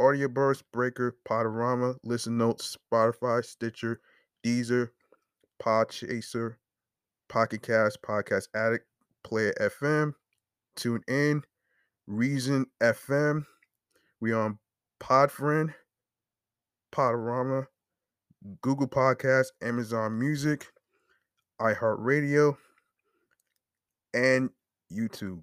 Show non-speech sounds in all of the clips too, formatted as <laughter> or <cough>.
Audioburst, Breaker, Podorama, Listen Notes, Spotify, Stitcher, Deezer, Podchaser, Pocket Cast, Podcast Addict, Player FM, Tune In, Reason FM. We on Podfriend, Podorama, Google Podcast, Amazon Music, iHeartRadio, and YouTube.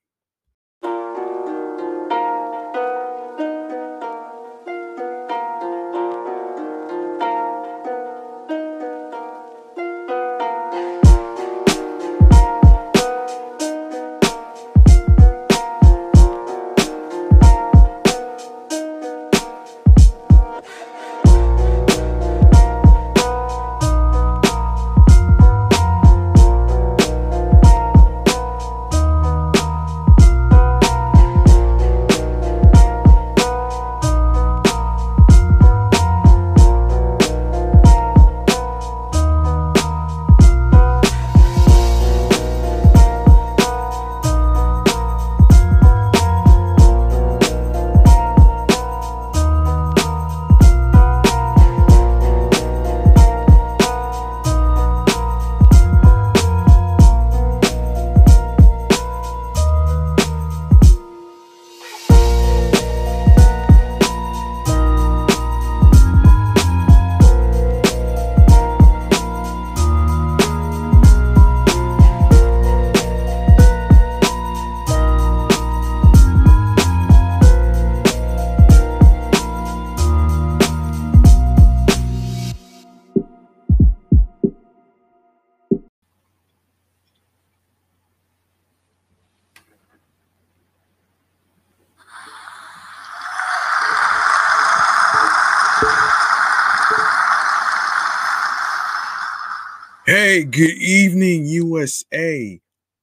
Hey, good evening, USA,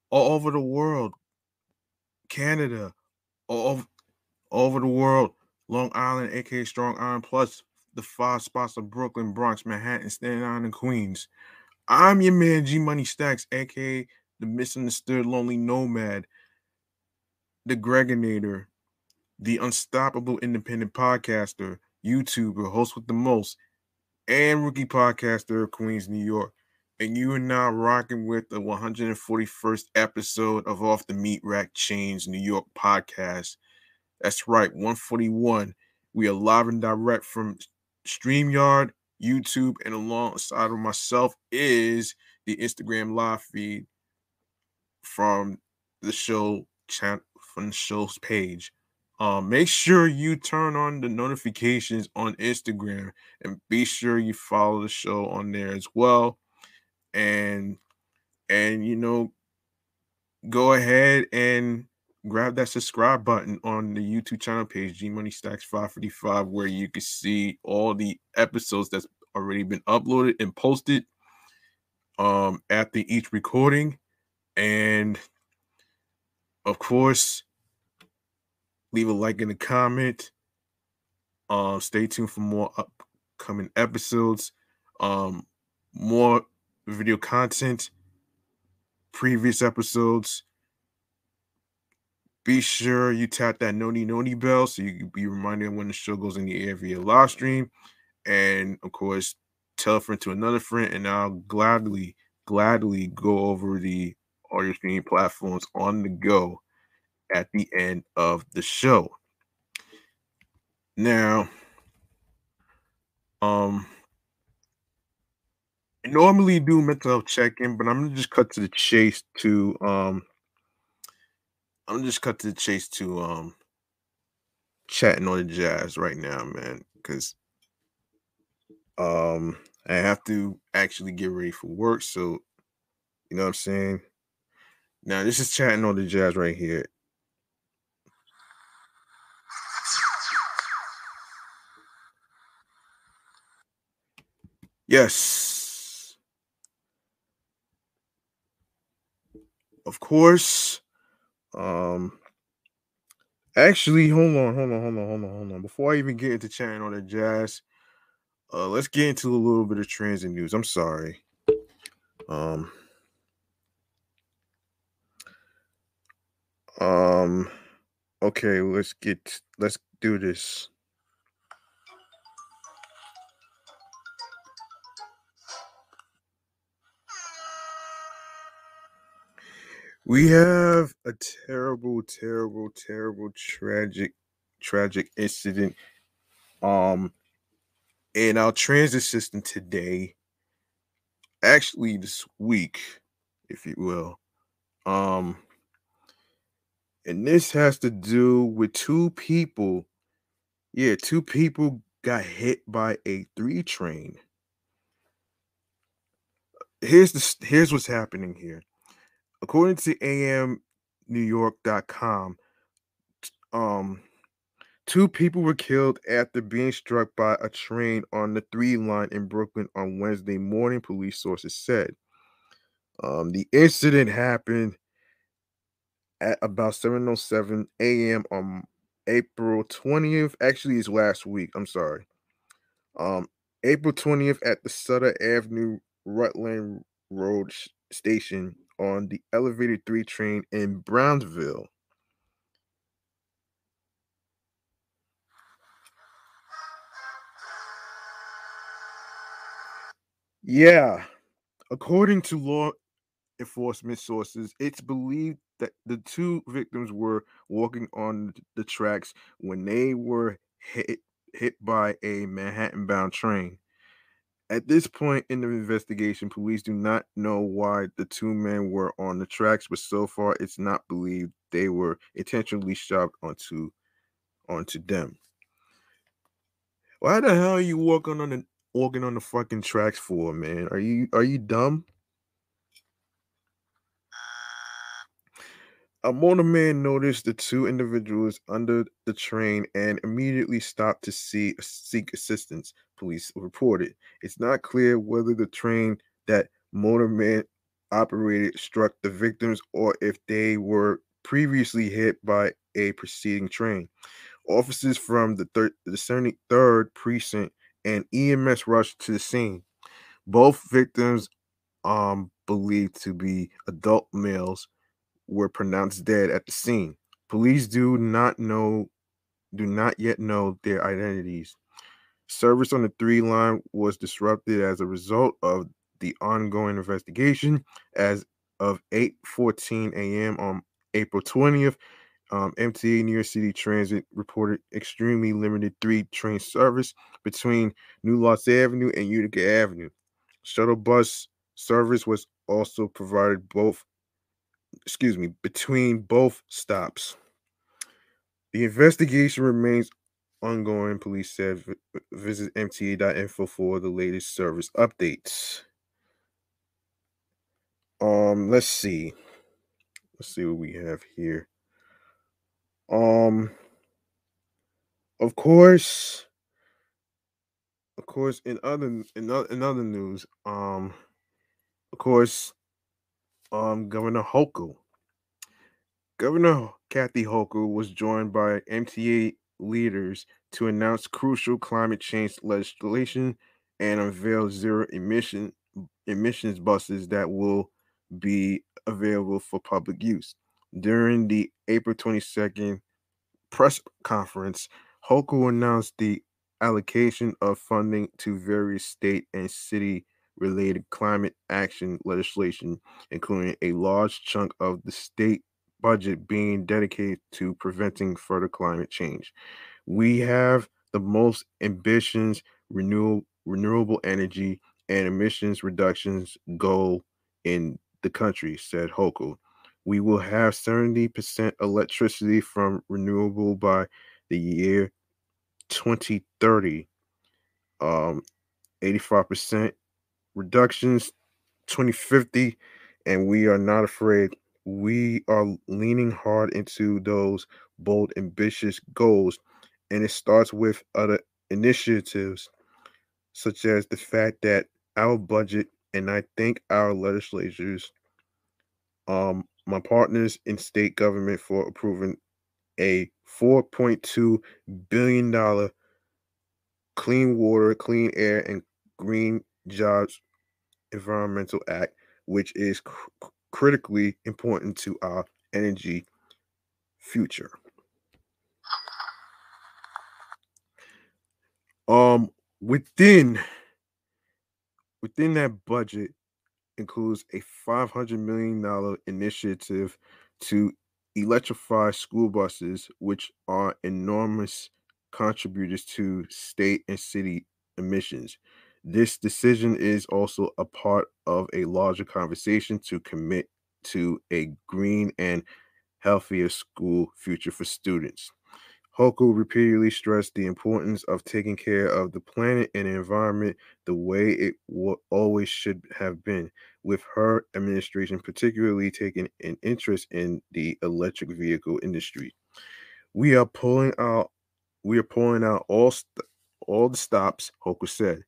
all over the world, Canada, all over, all over the world, Long Island, aka Strong Island, plus the five spots of Brooklyn, Bronx, Manhattan, Staten Island, and Queens. I'm your man, G Money Stacks, aka the misunderstood lonely nomad, the Gregonator, the unstoppable independent podcaster, YouTuber, host with the most, and rookie podcaster of Queens, New York. And you are now rocking with the 141st episode of Off the Meat Rack Chainz New York podcast. That's right, 141. We are live and direct from StreamYard, YouTube, and alongside of myself is the Instagram live feed from the show chat from the show's page. Um, make sure you turn on the notifications on Instagram and be sure you follow the show on there as well. And and you know, go ahead and grab that subscribe button on the YouTube channel page, G Money Stacks 555, where you can see all the episodes that's already been uploaded and posted um after each recording. And of course, leave a like in the comment. Um, stay tuned for more upcoming episodes, um, more video content, previous episodes. Be sure you tap that noni noni bell so you can be reminded when the show goes in the air via live stream. And of course, tell a friend to another friend, and I'll gladly, gladly go over the audio streaming platforms on the go at the end of the show. Now, um, Normally do mental health check-in, but I'm gonna just cut to the chase to um I'm just cut to the chase to um chatting on the jazz right now, man, because um I have to actually get ready for work. So you know what I'm saying? Now this is chatting on the jazz right here. Yes. Of course. Um actually, hold on, hold on, hold on, hold on, hold on. Before I even get into chatting on the jazz, uh let's get into a little bit of transit news. I'm sorry. Um Um okay, let's get let's do this. We have a terrible, terrible, terrible, tragic, tragic incident um in our transit system today. Actually, this week, if you will. Um and this has to do with two people. Yeah, two people got hit by a three train. Here's the here's what's happening here according to amnewyork.com, um, two people were killed after being struck by a train on the three line in Brooklyn on Wednesday morning, police sources said. Um, the incident happened at about 7:07 a.m. on April 20th. Actually, it's last week. I'm sorry. Um, April 20th at the Sutter Avenue Rutland Road station on the elevated 3 train in Brownsville. Yeah, according to law enforcement sources, it's believed that the two victims were walking on the tracks when they were hit hit by a Manhattan bound train. At this point in the investigation, police do not know why the two men were on the tracks, but so far it's not believed they were intentionally shot onto onto them. Why the hell are you walking on the walking on the fucking tracks for, man? Are you are you dumb? A motorman noticed the two individuals under the train and immediately stopped to see seek assistance. Police reported. It's not clear whether the train that motorman operated struck the victims or if they were previously hit by a preceding train. Officers from the, thir- the 73rd precinct and EMS rushed to the scene. Both victims, um, believed to be adult males, were pronounced dead at the scene. Police do not know do not yet know their identities. Service on the three line was disrupted as a result of the ongoing investigation. As of 8:14 a.m. on April 20th, um, MTA New York City Transit reported extremely limited three train service between New Lots Avenue and Utica Avenue. Shuttle bus service was also provided both, excuse me, between both stops. The investigation remains ongoing, police said. Visit mta.info for the latest service updates. Um, let's see. Let's see what we have here. Um, of course, of course, in other in, in other news, um, of course, um, Governor Hochul, Governor Kathy Hochul was joined by MTA leaders to announce crucial climate change legislation and unveil zero emission emissions buses that will be available for public use. During the April 22nd press conference, Hochul announced the allocation of funding to various state and city related climate action legislation, including a large chunk of the state budget being dedicated to preventing further climate change. We have the most ambitious renewable renewable energy and emissions reductions goal in the country, said Hochul. We will have 70% electricity from renewable by the year 2030. Um, 85% reductions 2050 and we are not afraid we are leaning hard into those bold ambitious goals and it starts with other initiatives such as the fact that our budget and i thank our legislatures um my partners in state government for approving a 4.2 billion dollar clean water clean air and green jobs environmental act which is cr- critically important to our energy future. Um within within that budget includes a 500 million dollar initiative to electrify school buses which are enormous contributors to state and city emissions. This decision is also a part of a larger conversation to commit to a green and healthier school future for students Hochul repeatedly stressed the importance of taking care of the planet and environment the way it wa- always should have been, with her administration particularly taking an interest in the electric vehicle industry. We are pulling out we are pulling out all st- all the stops, Hochul said,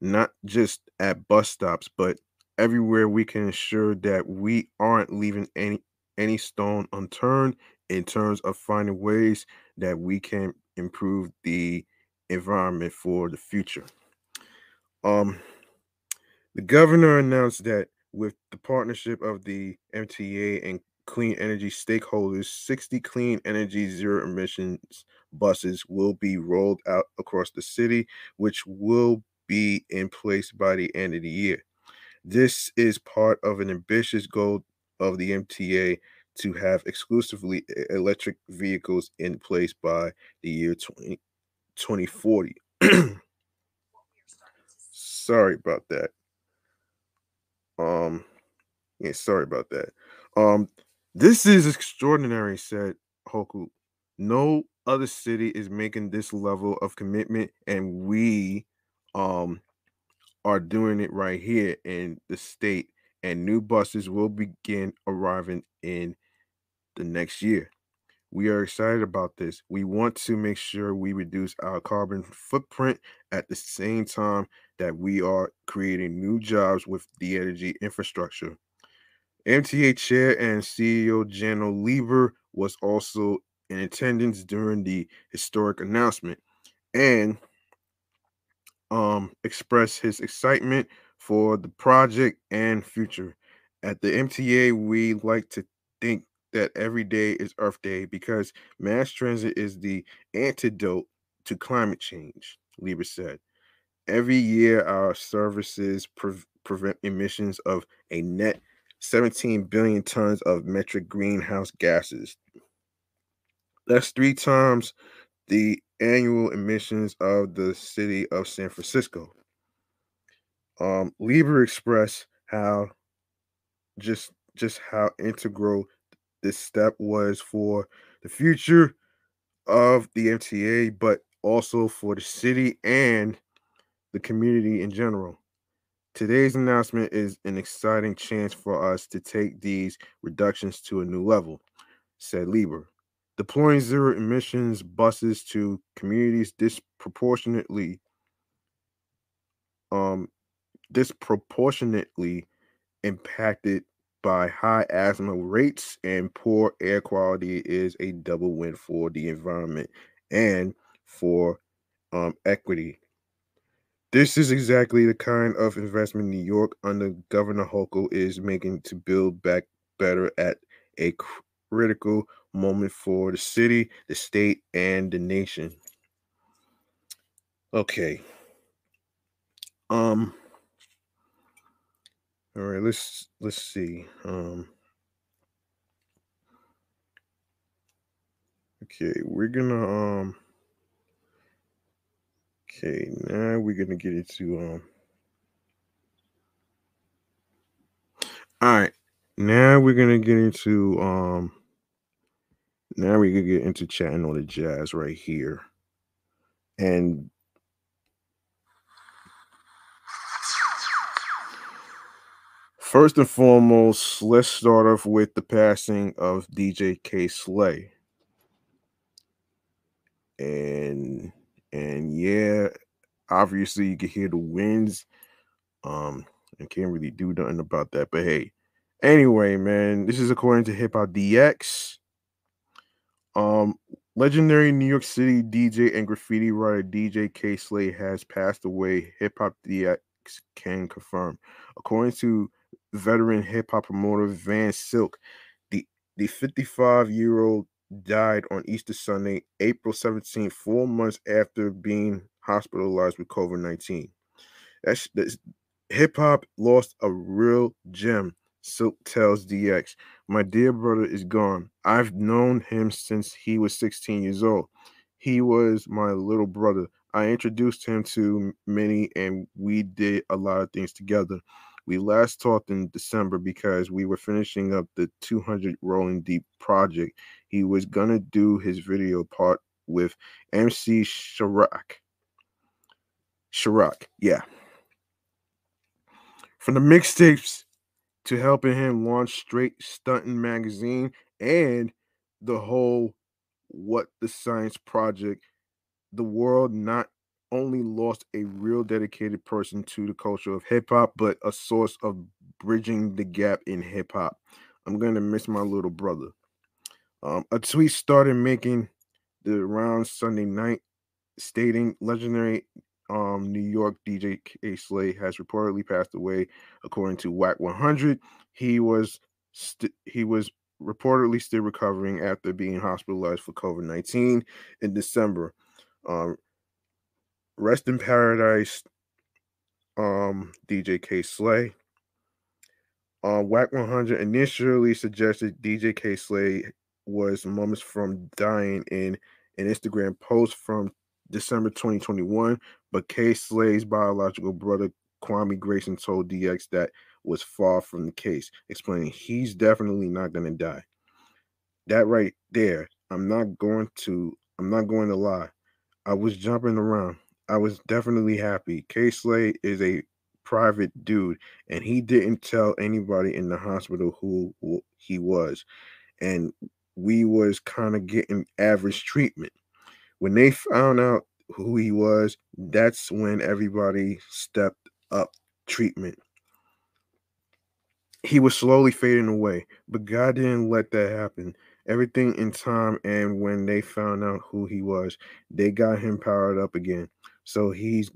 not just at bus stops, but everywhere we can ensure that we aren't leaving any any stone unturned in terms of finding ways that we can improve the environment for the future. Um, the governor announced that with the partnership of the MTA and clean energy stakeholders, 60 clean energy zero emissions buses will be rolled out across the city, which will be in place by the end of the year. This is part of an ambitious goal of the MTA to have exclusively electric vehicles in place by the year 20, 2040. <clears throat> sorry about that. Um, yeah, sorry about that. Um, this is extraordinary, said Hochul. No other city is making this level of commitment, and we um are doing it right here in the state, and new buses will begin arriving in the next year. We are excited about this. We want to make sure we reduce our carbon footprint at the same time that we are creating new jobs with the energy infrastructure. MTA Chair and CEO Janno Lieber was also in attendance during the historic announcement and um, his excitement for the project and future. At the MTA, we like to think that every day is Earth Day because mass transit is the antidote to climate change. Lieber said. Every year, our services pre- prevent emissions of a net 17 billion tons of metric greenhouse gases. That's three times the annual emissions of the city of San Francisco. Um, Lieber expressed how just just how integral this step was for the future of the MTA, but also for the city and the community in general. Today's announcement is an exciting chance for us to take these reductions to a new level, said Lieber. Deploying zero emissions buses to communities disproportionately um disproportionately impacted by high asthma rates and poor air quality is a double win for the environment and for um, equity. This is exactly the kind of investment New York under Governor Hochul is making to build back better at a critical moment for the city, the state, and the nation. Okay. Um all right, let's let's see. Um Okay, we're gonna um Okay, now we're gonna get into um all right now we're gonna get into um now we're gonna get into chatting on the jazz right here and first and foremost let's start off with the passing of dj Kay Slay and and yeah obviously you can hear the winds um I can't really do nothing about that. But hey, anyway, man, this is according to Hip Hop DX. Um, legendary New York City DJ and graffiti writer DJ Kay Slay has passed away. Hip Hop DX can confirm. According to veteran hip hop promoter Van Silk, the the 55 year old died on Easter Sunday, April 17, four months after being hospitalized with COVID 19. That's, that's hip hop lost a real gem. Silk tells DX, My dear brother is gone. I've known him since he was 16 years old. He was my little brother. I introduced him to many and we did a lot of things together. We last talked in December because we were finishing up the 200 Rolling Deep project. He was going to do his video part with MC Sha-Rock. Sha-Rock, yeah. From the mixtapes to helping him launch Straight Stunting magazine and the whole What the Science Project, the world not only lost a real dedicated person to the culture of hip hop, but a source of bridging the gap in hip hop. I'm gonna miss my little brother. Um, a tweet started making the round Sunday night, stating legendary um, New York DJ Kay Slay has reportedly passed away, according to Wack 100. He was st- he was reportedly still recovering after being hospitalized for COVID 19 in December. Um, rest in paradise, um, DJ Kay Slay. Uh, Wack 100 initially suggested DJ Kay Slay was moments from dying in an Instagram post from December 2021, but Kay Slay's biological brother Kwame Grayson told DX that was far from the case, explaining he's definitely not going to die. That right there, I'm not going to I'm not going to lie. I was jumping around. I was definitely happy. Kay Slay is a private dude and he didn't tell anybody in the hospital who, who he was. And we was kind of getting average treatment. When they found out who he was, that's when everybody stepped up treatment. He was slowly fading away, but God didn't let that happen. Everything in time, and when they found out who he was, they got him powered up again. So he's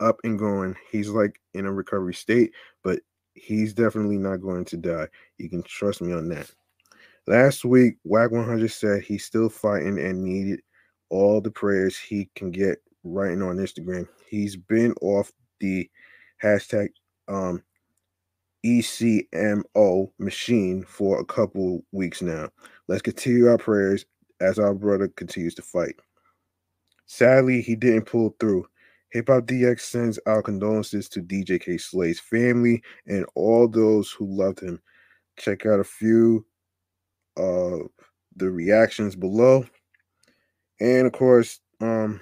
up and going. He's like in a recovery state, but he's definitely not going to die. You can trust me on that. Last week, Wack 100 said he's still fighting and needed all the prayers he can get writing on Instagram. He's been off the hashtag um, ECMO machine for a couple weeks now. Let's continue our prayers as our brother continues to fight. Sadly, he didn't pull through. Hip Hop DX sends our condolences to DJ Kay Slay's family and all those who loved him. Check out a few of the reactions below. And of course, um,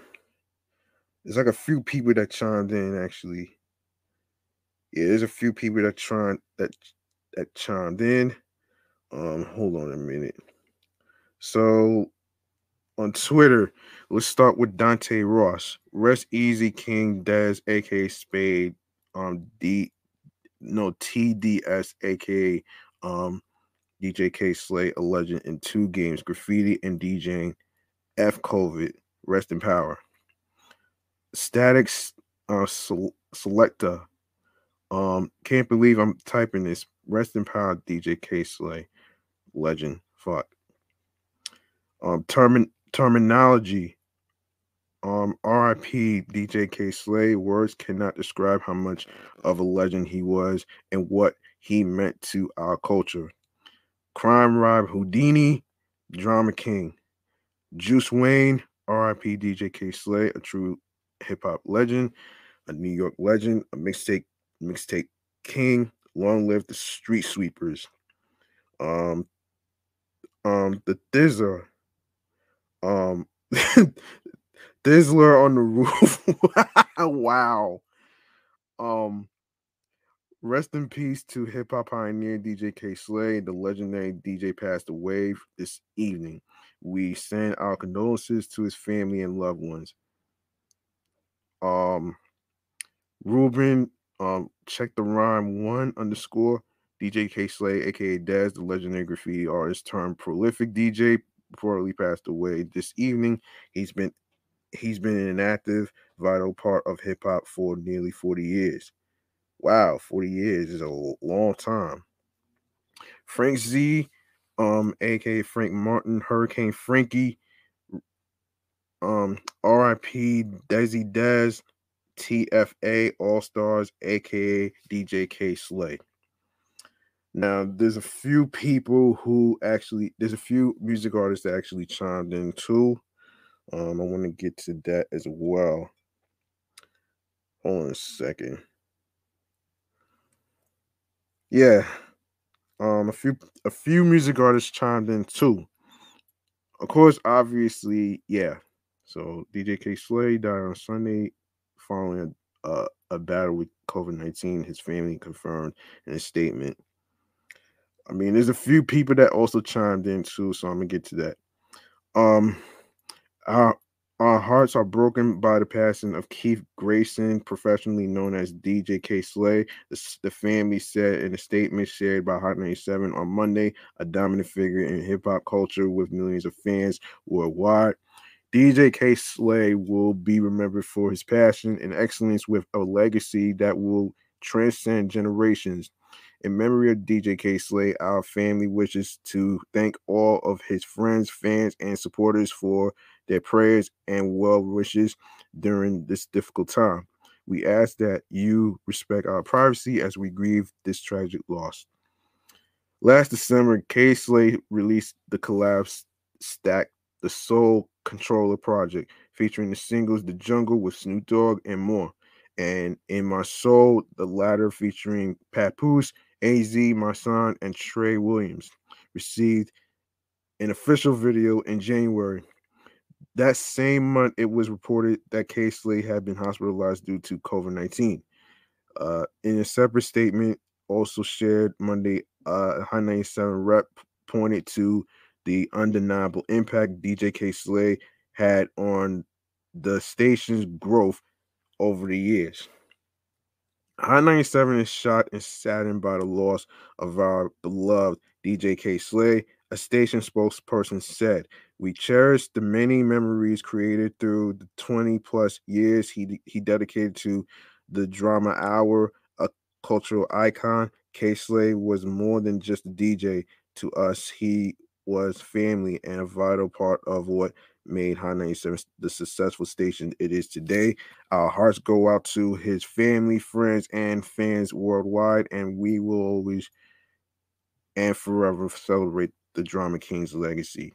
there's like a few people that chimed in actually. Yeah, there's a few people that chimed that that chimed in. Um, hold on a minute. So on Twitter, let's start with Dante Ross. Rest easy, King Dez, aka Spade. Um, D no TDS, aka um DJ Kay Slay, a legend in two games, graffiti and DJing. F COVID, rest in power. Statics uh, Selektah. Um, can't believe I'm typing this. Rest in power, DJ Kay Slay, legend. Fuck. Um, termin Termanology. Um, RIP DJ Kay Slay. Words cannot describe how much of a legend he was and what he meant to our culture. Crime Rob Houdini, Drama King. Juice Wayne, RIP DJ Kay Slay, a true hip hop legend, a New York legend, a mixtape mixtape king. Long live the street sweepers. Um, um, the Thizzler, um, <laughs> Thizzler on the <laughs> roof. wow. Um, rest in peace to hip hop pioneer DJ Kay Slay. The legendary DJ passed away this evening. We send our condolences to his family and loved ones. Um, Ruben, um, check the rhyme one underscore DJ Kay Slay, aka Dez, the legendary graffiti artist turned prolific DJ, reportedly passed away this evening. He's been he's been an active, vital part of hip hop for nearly 40 years. Wow, 40 years is a long time. Frank Z, um, aka Frank Martin, Hurricane Frankie, um, RIP Desi Dez, TFA All Stars, aka DJ Kay Slay. Now, there's a few people who actually, there's a few music artists that actually chimed in too. Um, I want to get to that as well. Hold on a second. Yeah, um, a few a few music artists chimed in too. Of course, obviously, yeah. So DJ Kay Slay died on Sunday following a, a, battle with COVID nineteen. His family confirmed in a statement. I mean, there's a few people that also chimed in too, so I'm gonna get to that. Um, our our hearts are broken by the passing of Keith Grayson, professionally known as DJ Kay Slay. The, the, family said in a statement shared by Hot 97 on Monday, a dominant figure in hip hop culture with millions of fans worldwide. DJ Kay Slay will be remembered for his passion and excellence with a legacy that will transcend generations. In memory of DJ Kay Slay, our family wishes to thank all of his friends, fans, and supporters for their prayers and well wishes during this difficult time. We ask that you respect our privacy as we grieve this tragic loss. Last December, Kay Slay released the collapse stack, the Soul Controller project, featuring the singles The Jungle with Snoop Dogg and more. And In My Soul, the latter featuring Papoose, AZ, My Son, and Trey Williams, received an official video in January that same month, it was reported that Slay had been hospitalized due to COVID 19. Uh, in a separate statement, also shared Monday, uh, High 97 rep pointed to the undeniable impact DJ Slay had on the station's growth over the years. High 97 is shocked and saddened by the loss of our beloved DJ Kay Slay. A station spokesperson said, we cherish the many memories created through the 20 plus years he he dedicated to the drama hour, a cultural icon. Kay Slay was more than just a DJ to us. He was family and a vital part of what made Hot 97 the successful station it is today. Our hearts go out to his family, friends, and fans worldwide, and we will always and forever celebrate the Drama King's legacy.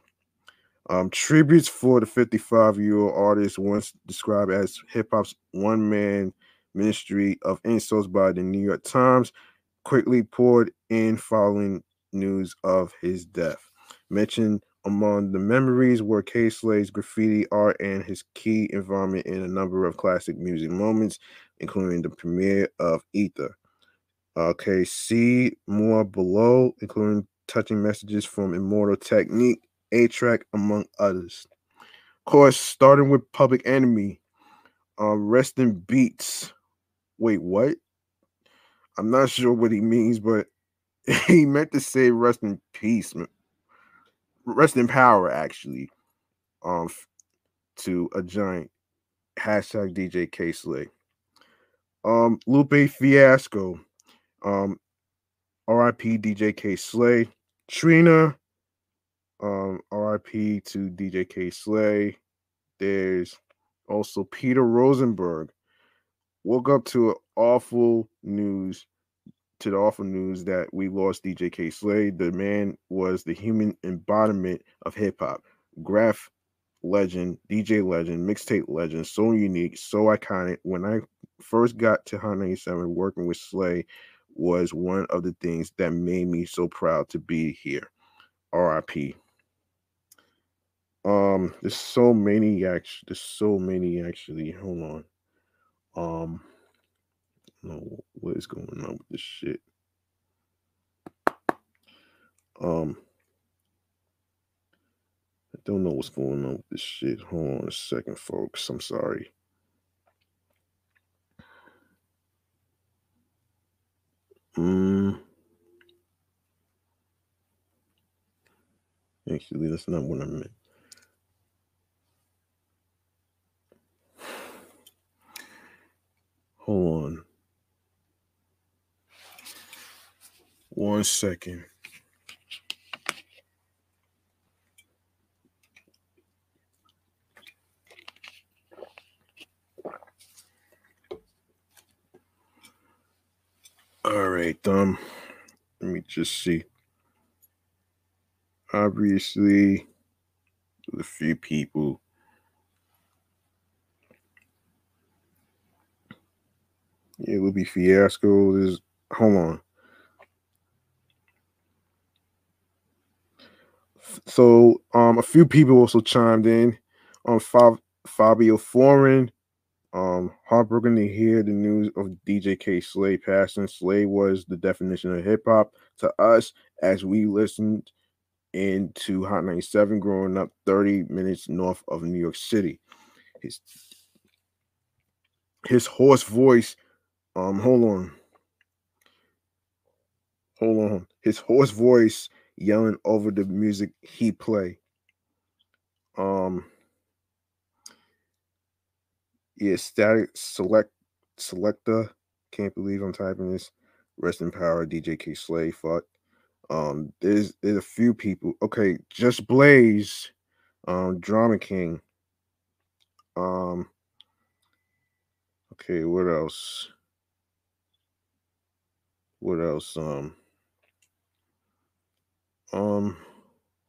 Um, tributes for the 55 year old artist, once described as hip hop's one man ministry of insults by the New York Times, quickly poured in following news of his death. Mentioned among the memories were Kay Slay's graffiti art and his key involvement in a number of classic music moments, including the premiere of Ether. Okay, see more below, including touching messages from Immortal Technique, A-Trak, among others. Of course, starting with Public Enemy, uh, Resting Beats. Wait, what? I'm not sure what he means, but <laughs> he meant to say rest in peace, rest in power, actually, um, to a giant hashtag DJ Kay Slay. Um, Lupe Fiasco, um, RIP DJ Kay Slay, Trina, um, RIP to DJ Kay Slay. There's also Peter Rosenberg. Woke up to awful news to the awful news that we lost DJ Kay Slay. The man was the human embodiment of hip hop, graph legend, DJ legend, mixtape legend, so unique, so iconic. When I first got to Hot 97 working with Slay was one of the things that made me so proud to be here. RIP. Um, there's so many actually, there's so many actually. Hold on. Um, know what is going on with this shit. Um, I don't know what's going on with this shit. Hold on a second, folks. I'm sorry. Mm. Actually, that's not what I meant. Hold on. One second. All right, um, let me just see. Obviously, a few people. Yeah, it will be fiasco. There's hold on. So um, a few people also chimed in on um, Fab- Fabio Foreign. Um, heartbroken to hear the news of DJ Kay Slay passing. Slay was the definition of hip hop to us as we listened into Hot 97 growing up 30 minutes north of New York City. His his hoarse voice, um, hold on. Hold on. His hoarse voice yelling over the music he play. Um yeah, static select Selektah. Can't believe I'm typing this. Rest in power, DJ Kay Slay. Fuck. Um, there's there's a few people. Okay, just Blaze, um, Drama King. Um, okay, what else? What else? Um, um,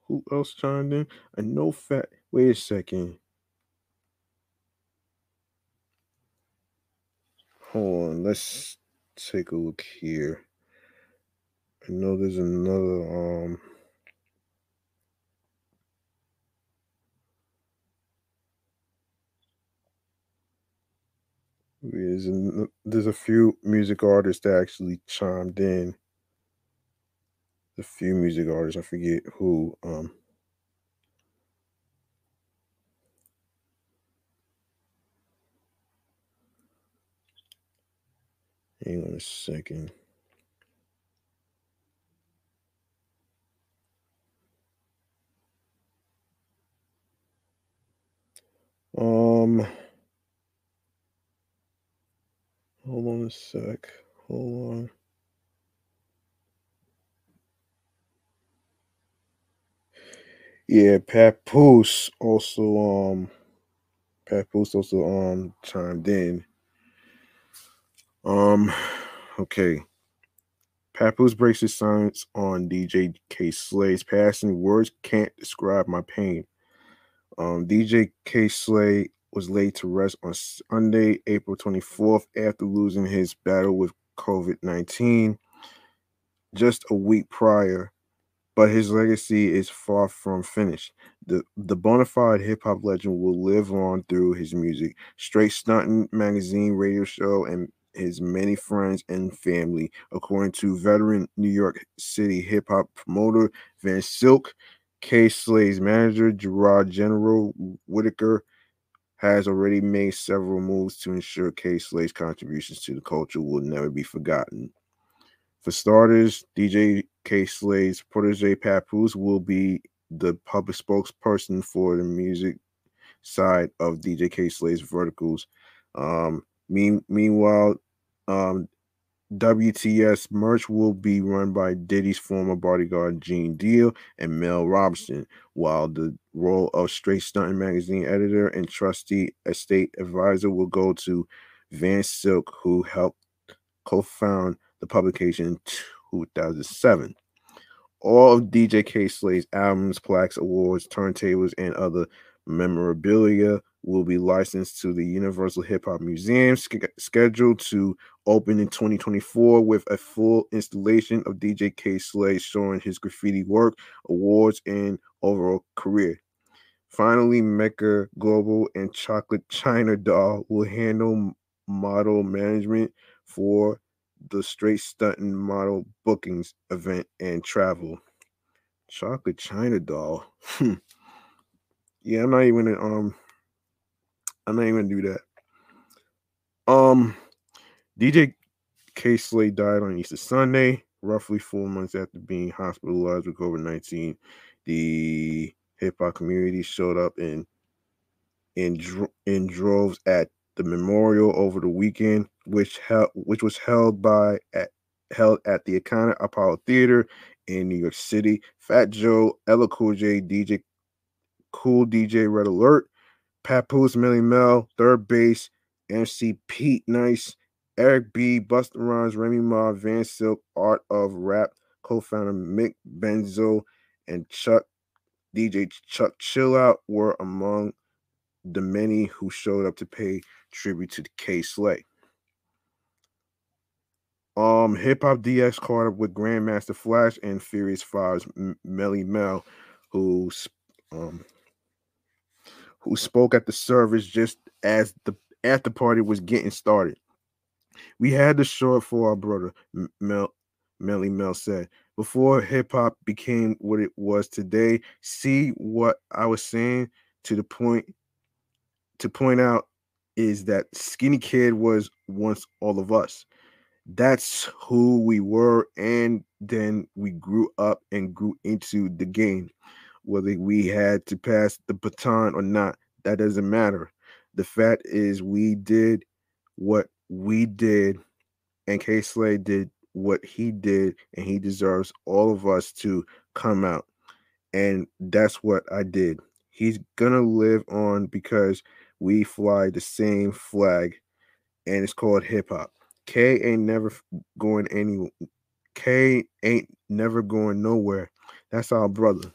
who else chimed in? I know fat. Wait a second. Hold on. Let's take a look here. I know there's another um there's a, there's a few music artists that actually chimed in a few music artists. I forget who. Um, hang on a second. Um, hold on a sec. Hold on. Yeah, Papoose also um Papoose also um chimed in. Um okay. Papoose breaks his silence on DJ Kay Slay's passing. Words can't describe my pain. Um, DJ Kay Slay was laid to rest on Sunday, April 24th, after losing his battle with COVID 19 just a week prior. But his legacy is far from finished. The the bona fide hip hop legend will live on through his music, Straight Stunting magazine, radio show, and his many friends and family, according to veteran New York City hip hop promoter Van Silk. Kay Slay's manager, Gerard General Whitaker, has already made several moves to ensure Kay Slay's contributions to the culture will never be forgotten. For starters, DJ Kay Slay's protege Papoose will be the public spokesperson for the music side of DJ Kay Slay's verticals. Um, mean, meanwhile, um, WTS merch will be run by Diddy's former bodyguard Gene Deal and Mel Robinson, while the role of Straight Stunting magazine editor and trustee estate advisor will go to Van Silk, who helped co-found the publication in 2007. All of DJ Kay Slay's albums, plaques, awards, turntables, and other memorabilia will be licensed to the Universal Hip Hop Museum, scheduled to open in 2024 with a full installation of DJ Kay Slay showing his graffiti work, awards, and overall career. Finally, Mecca Global and Chocolate China Doll will handle model management for the Straight Stunting model bookings event and travel. Chocolate China Doll. <laughs> Hmm. yeah, I'm not even um I'm not even gonna do that. Um, DJ Slay died on Easter Sunday, roughly four months after being hospitalized with COVID 19. The hip hop community showed up in in in droves at the memorial over the weekend, which held which was held by at held at the Iconic Apollo Theater in New York City. Fat Joe, LL Cool J, DJ Cool DJ Red Alert, Papoose, Melle Mel, 3rd Bass, MC Pete Nice, Eric B, Busta Rhymes, Remy Ma, Van Silk, Art of Rap, co-founder Mick Benzo, and Chuck DJ Chuck Chillout were among the many who showed up to pay tribute to Kay Slay. Um, Hip Hop DX caught up with Grandmaster Flash and Furious Five's Melle Mel, who um who spoke at the service just as the after party was getting started. We had to show for our brother, Mel, Melle Mel said. Before hip hop became what it was today, see what I was saying to the point to point out is that Skinny Kid was once all of us. That's who we were, and then we grew up and grew into the game whether we had to pass the baton or not, that doesn't matter. The fact is, we did what we did, and Kay Slay did what he did, and he deserves all of us to come out. And that's what I did. He's gonna live on because we fly the same flag, and it's called hip hop. K ain't never going any. K ain't never going nowhere. That's our brother.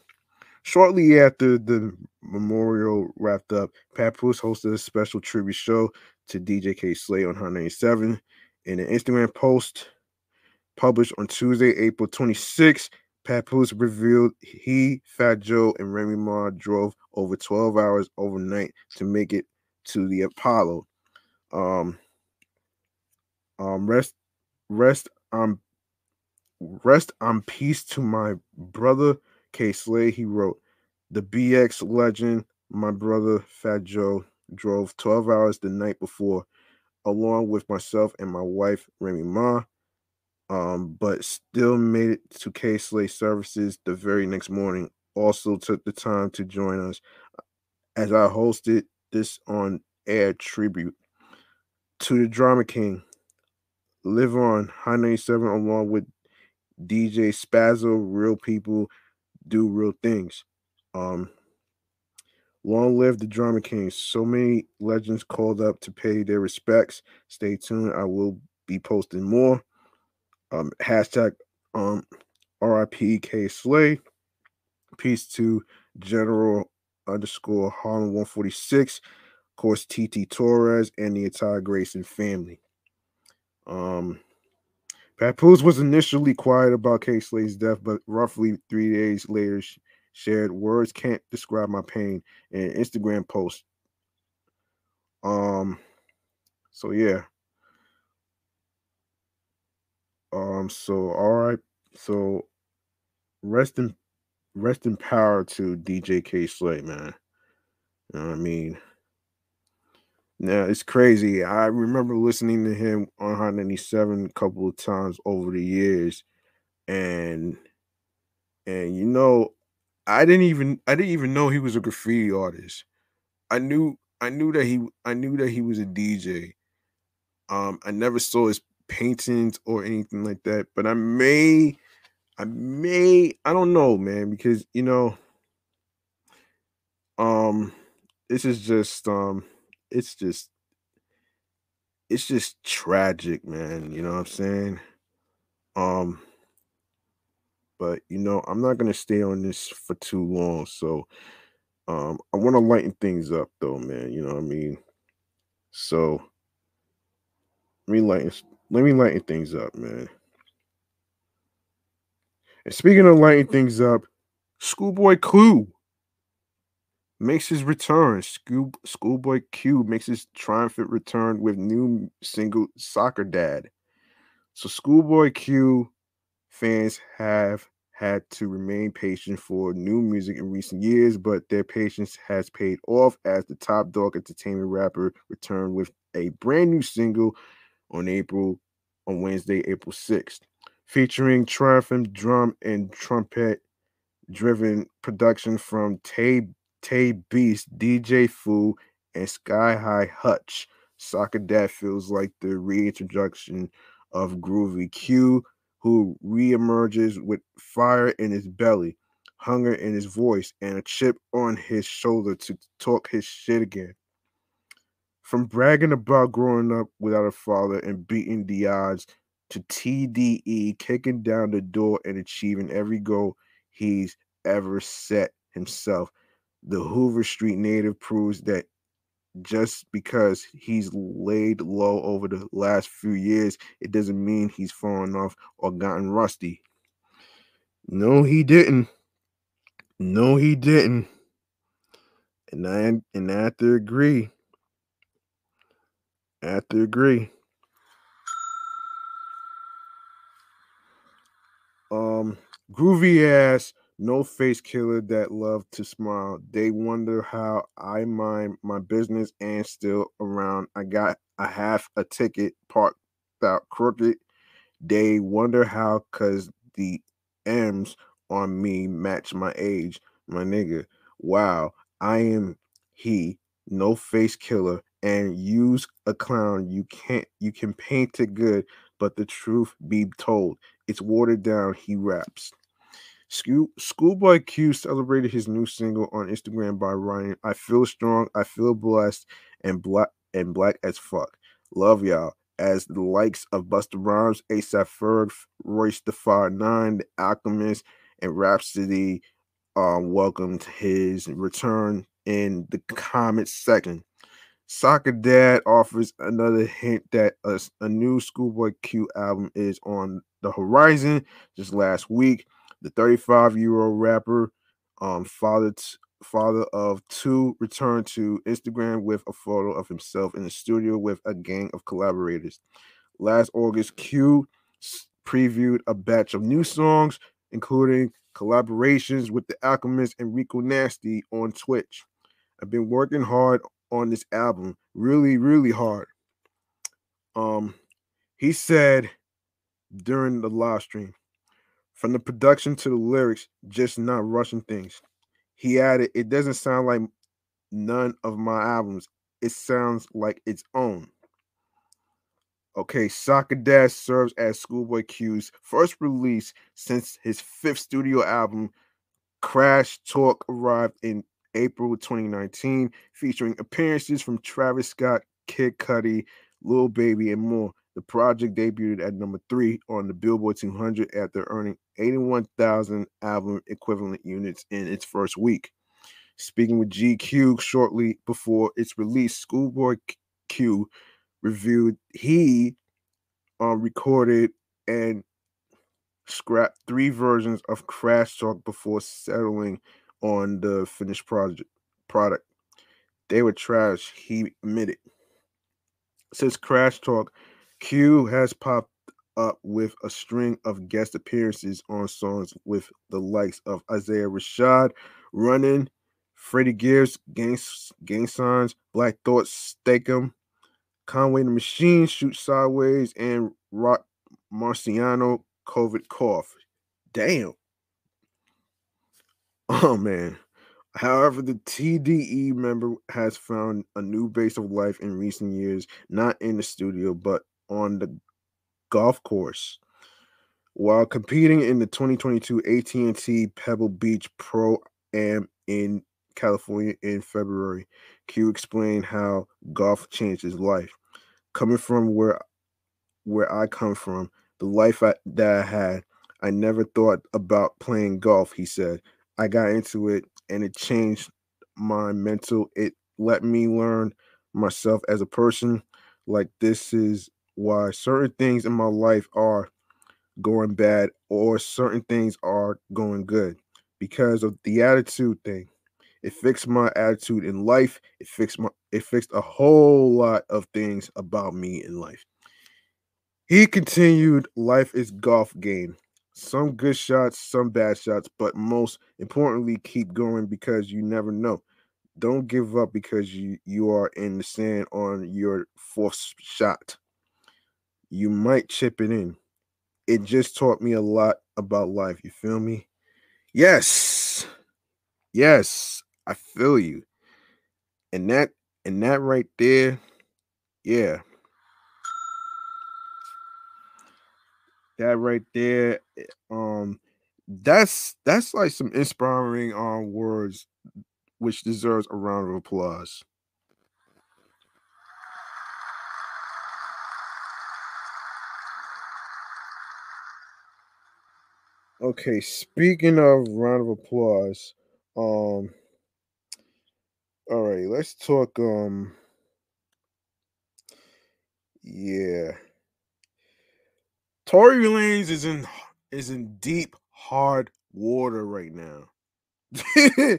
Shortly after the memorial wrapped up, Papoose hosted a special tribute show to DJ Kay Slay on Hot 97. In an Instagram post published on Tuesday, April 26, Papoose revealed he, Fat Joe, and Remy Ma drove over 12 hours overnight to make it to the Apollo. Um, um, rest, rest, um, rest on peace to my brother Kay Slay, he wrote, The BX legend, my brother Fat Joe, drove 12 hours the night before, along with myself and my wife, Remy Ma, um, but still made it to Kay Slay services the very next morning. Also took the time to join us as I hosted this on air tribute to the Drama King. Live on High 97 along with DJ Spazzo, Real People, do real things. Um, long live the drama king. So many legends called up to pay their respects. Stay tuned. I will be posting more. Um, hashtag um Kay Slay. Peace to General underscore Harlem 146. Of course, TT Torres and the entire Grayson family. Um, Papoose was initially quiet about Kay Slay's death, but roughly three days later she shared words can't describe my pain in an Instagram post. Um, so yeah. Um, so all right, so rest in rest in power to DJ Kay Slay, man. You know what I mean? Now it's crazy. I remember listening to him on Hot 97 a couple of times over the years, and and you know, I didn't even I didn't even know he was a graffiti artist. I knew I knew that he I knew that he was a DJ. Um, I never saw his paintings or anything like that, but I may I may I don't know, man, because you know, um, this is just um it's just it's just tragic, man. You know what I'm saying? Um, but you know, I'm not gonna stay on this for too long. So um I want to lighten things up though, man. You know what I mean? So let me lighten let me lighten things up, man. And speaking of lighting things up, Schoolboy Q makes his return. School, Schoolboy Q makes his triumphant return with new single Soccer Dad. So Schoolboy Q fans have had to remain patient for new music in recent years, but their patience has paid off as the Top Dawg Entertainment rapper returned with a brand new single on April on Wednesday, April 6th, featuring triumphant drum and trumpet driven production from Tae Tae Beast, DJ Fu, and Sky High Hutch. Soccer Dad feels like the reintroduction of Groovy Q, who reemerges with fire in his belly, hunger in his voice, and a chip on his shoulder to talk his shit again. From bragging about growing up without a father and beating the odds to TDE kicking down the door and achieving every goal he's ever set himself the Hoover Street native proves that just because he's laid low over the last few years, it doesn't mean he's fallen off or gotten rusty. No, he didn't. No, he didn't. And I and I have to agree. I have to agree. Um, groovy ass no face killer that love to smile. They wonder how I mind my business and still around. I got a half a ticket parked out crooked. They wonder how cause the M's on me match my age, my nigga. Wow, I am he, no face killer, and use a clown. You can't you can paint it good, but the truth be told, it's watered down, he raps. School, Schoolboy Q celebrated his new single on Instagram by writing, "I feel strong, I feel blessed, and black and black as fuck. Love y'all." As the likes of Busta Rhymes, ASAP Ferg, Royce da 5'9", The Alchemist, and Rapsody um, welcomed his return in the comment section. Soccer Dad offers another hint that a, a new Schoolboy Q album is on the horizon. Just last week, the 35 year old rapper, um, father t- father of two, returned to Instagram with a photo of himself in the studio with a gang of collaborators. Last August, Q previewed a batch of new songs, including collaborations with The Alchemist and Rico Nasty on Twitch. I've been working hard on this album, really, really hard. Um, he said during the live stream, from the production to the lyrics, just not rushing things. He added, It doesn't sound like none of my albums, it sounds like its own. Okay, Soccer Dad serves as Schoolboy Q's first release since his fifth studio album, Crash Talk arrived in April 2019, featuring appearances from Travis Scott, Kid Cudi, Lil Baby, and more. The project debuted at number three on the Billboard 200 after earning 81,000 album equivalent units in its first week. Speaking with GQ shortly before its release, Schoolboy Q reviewed he um, recorded and scrapped three versions of Crash Talk before settling on the finished project product. They were trash, he admitted. Since Crash Talk, Q has popped up with a string of guest appearances on songs with the likes of Isaiah Rashad, Running, Freddie Gibbs, Gang, Gang Signs, Black Thought, Steakum, Conway the Machine, Shoot Sideways, and Rock Marciano, COVID Cough. Damn. Oh man. However, the TDE member has found a new base of life in recent years, not in the studio, but on the golf course. While competing in the 2022 AT&T Pebble Beach Pro Am in California in February, Q explained how golf changed his life. Coming from where where I come from, the life I, that I had, I never thought about playing golf, he said. I got into it and it changed my mental. It let me learn myself as a person. Like this is why certain things in my life are going bad or certain things are going good because of the attitude thing. It fixed my attitude in life. It fixed my it fixed a whole lot of things about me in life. He continued, life is golf game. Some good shots, some bad shots, but most importantly, keep going because you never know. Don't give up because you you are in the sand on your fourth shot. You might chip it in. It just taught me a lot about life. You feel me? Yes. Yes, I feel you. And that and that right there, yeah. That right there, eh, um, that's that's like some inspiring um words which deserves a round of applause. Okay, speaking of round of applause, um all right, let's talk um yeah. Tory Lanez is in is in deep hard water right now. <laughs>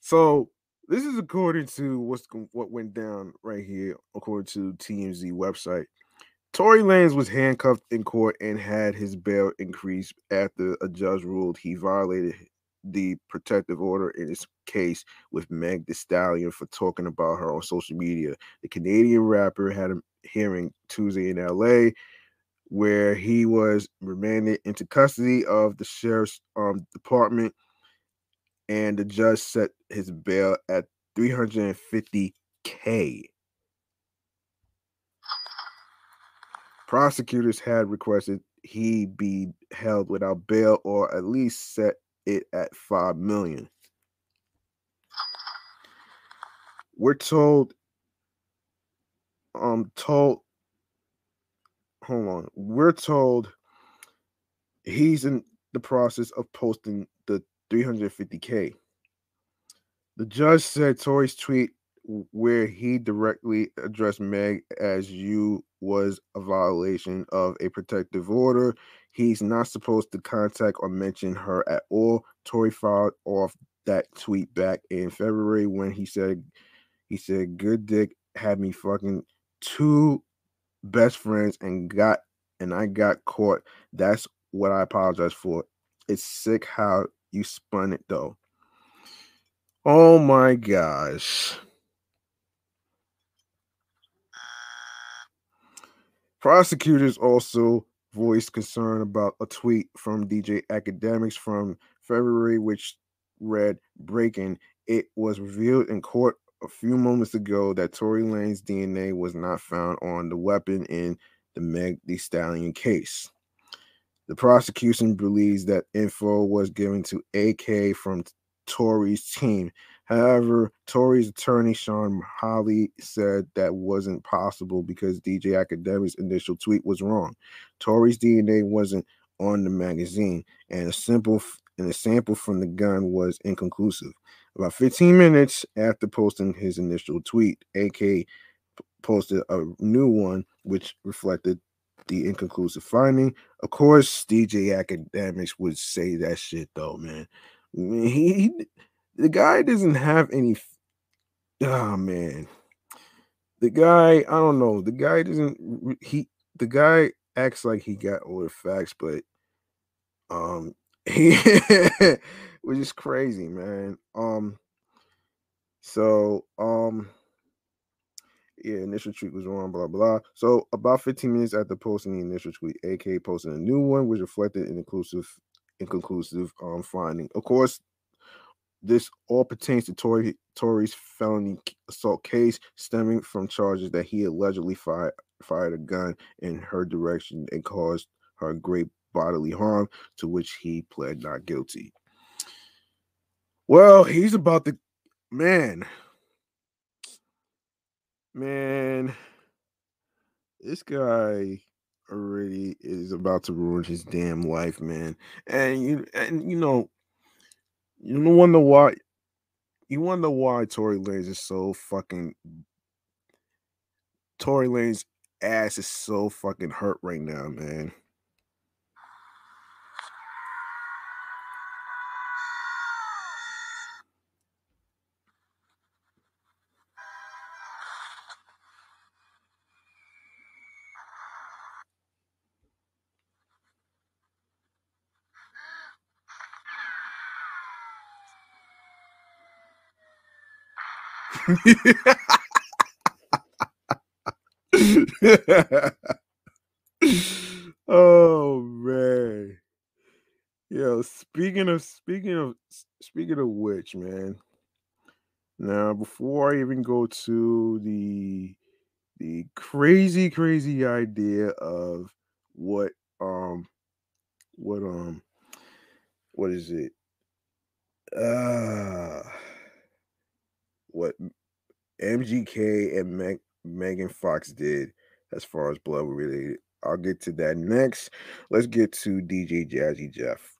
so this is according to what's what went down right here, according to TMZ website. Tory Lanez was handcuffed in court and had his bail increased after a judge ruled he violated the protective order in his case with Meg Thee Stallion for talking about her on social media. The Canadian rapper had a hearing Tuesday in LA where he was remanded into custody of the sheriff's um, department, and the judge set his bail at 350k. Prosecutors had requested he be held without bail or at least set it at 5 million. We're told um told hold on. We're told he's in the process of posting the 350k. The judge said Tory's tweet where he directly addressed Meg as you was a violation of a protective order. He's not supposed to contact or mention her at all. Tory filed off that tweet back in February when he said he said good dick had me fucking two best friends and got and I got caught. That's what I apologize for. It's sick how you spun it though. Oh my gosh. Prosecutors also voiced concern about a tweet from DJ Akademiks from February, which read Breaking. It was revealed in court a few moments ago that Tory Lane's DNA was not found on the weapon in the Meg Thee Stallion case. The prosecution believes that info was given to AK from Tory's team. However, Tory's attorney Shawn Holley, said that wasn't possible because DJ Akademiks' initial tweet was wrong. Tory's DNA wasn't on the magazine, and a simple and a sample from the gun was inconclusive. About 15 minutes after posting his initial tweet, AK posted a new one which reflected the inconclusive finding. Of course, DJ Akademiks would say that shit though, man. He the guy doesn't have any. Oh man, the guy. I don't know. The guy doesn't. He the guy acts like he got all the facts, but um, <laughs> he which is crazy, man. Um, so um yeah, initial tweet was wrong, blah blah. So about 15 minutes after posting the initial tweet, AK posted a new one, which reflected an inclusive, inconclusive um finding. Of course, this all pertains to Tory Tory's felony assault case stemming from charges that he allegedly fired fired a gun in her direction and caused her great bodily harm, to which he pled not guilty. Well, he's about to man man, this guy already is about to ruin his damn life, man. And you and you know, you wonder why you wonder why Tory Lanez is so fucking Tory Lanez ass is so fucking hurt right now, man. <laughs> oh man. Yo, speaking of speaking of speaking of which, man. Now, before I even go to the the crazy, crazy idea of what um what um what is it? Uh what MGK and Meg, Megan Fox did as far as blood related. I'll get to that next. Let's get to DJ Jazzy Jeff.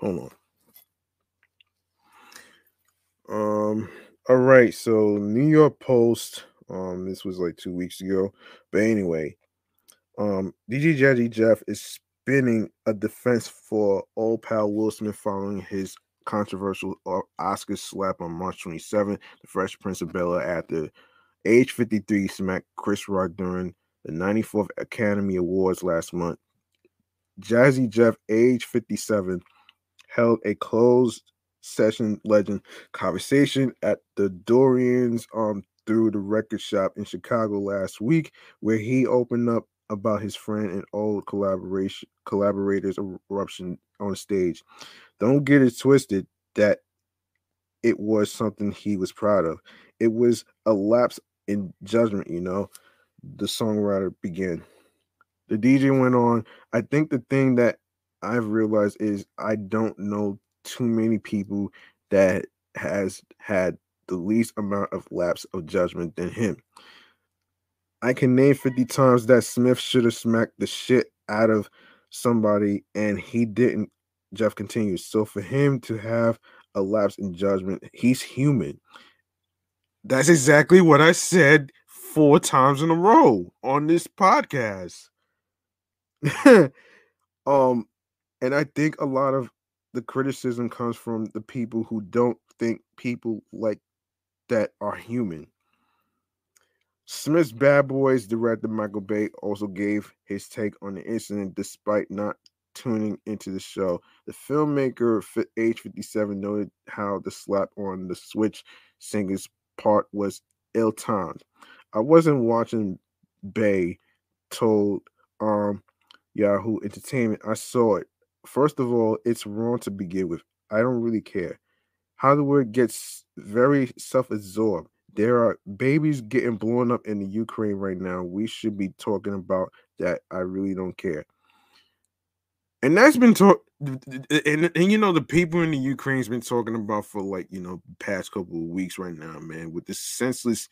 Hold on. Um, all right, so New York Post. Um, this was like two weeks ago. But anyway, um, DJ Jazzy Jeff is spinning a defense for old pal Will Smith following his controversial uh, Oscar slap on March 27th. The Fresh Prince of Bel Air, the age 53, smacked Chris Rock during the 94th Academy Awards last month. Jazzy Jeff, age 57, held a closed session legend conversation at the Dorians um through the record shop in Chicago last week, where he opened up about his friend and old collaboration collaborators eruption on stage. Don't get it twisted that it was something he was proud of. It was a lapse in judgment, you know. The songwriter began. The DJ went on. I think the thing that I've realized is I don't know too many people that has had the least amount of lapse of judgment than him. I can name 50 times that Smith should have smacked the shit out of somebody and he didn't Jeff continues. So for him to have a lapse in judgment, he's human. That's exactly what I said four times in a row on this podcast. <laughs> um, and I think a lot of the criticism comes from the people who don't think people like that are human. Smith's Bad Boys director Michael Bay also gave his take on the incident despite not tuning into the show. The filmmaker, age 57, noted how the slap on the Switch singer's part was ill timed. I wasn't watching Bay told um Yahoo Entertainment. I saw it. First of all, it's wrong to begin with. I don't really care. Hollywood gets very self-absorbed. There are babies getting blown up in the Ukraine right now. We should be talking about that I really don't care. And that's been talk and, and you know the people in the Ukraine's been talking about for like you know past couple of weeks right now, man, with this senseless,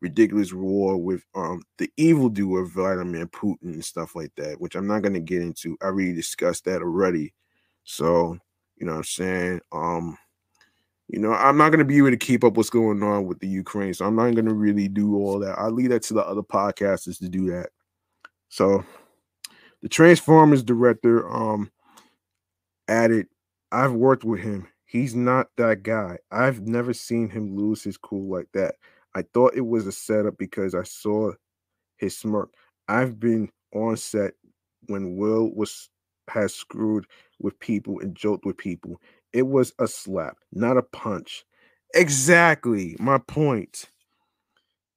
ridiculous war with um the evil doer Vladimir Putin and stuff like that, which I'm not gonna get into. I already discussed that already. So, you know what I'm saying? Um, you know, I'm not gonna be able to keep up what's going on with the Ukraine, so I'm not gonna really do all that. I leave that to the other podcasters to do that. So the Transformers director, um, added, I've worked with him. He's not that guy. I've never seen him lose his cool like that. I thought it was a setup because I saw his smirk. I've been on set when Will was has screwed with people and joked with people. It was a slap, not a punch. Exactly my point.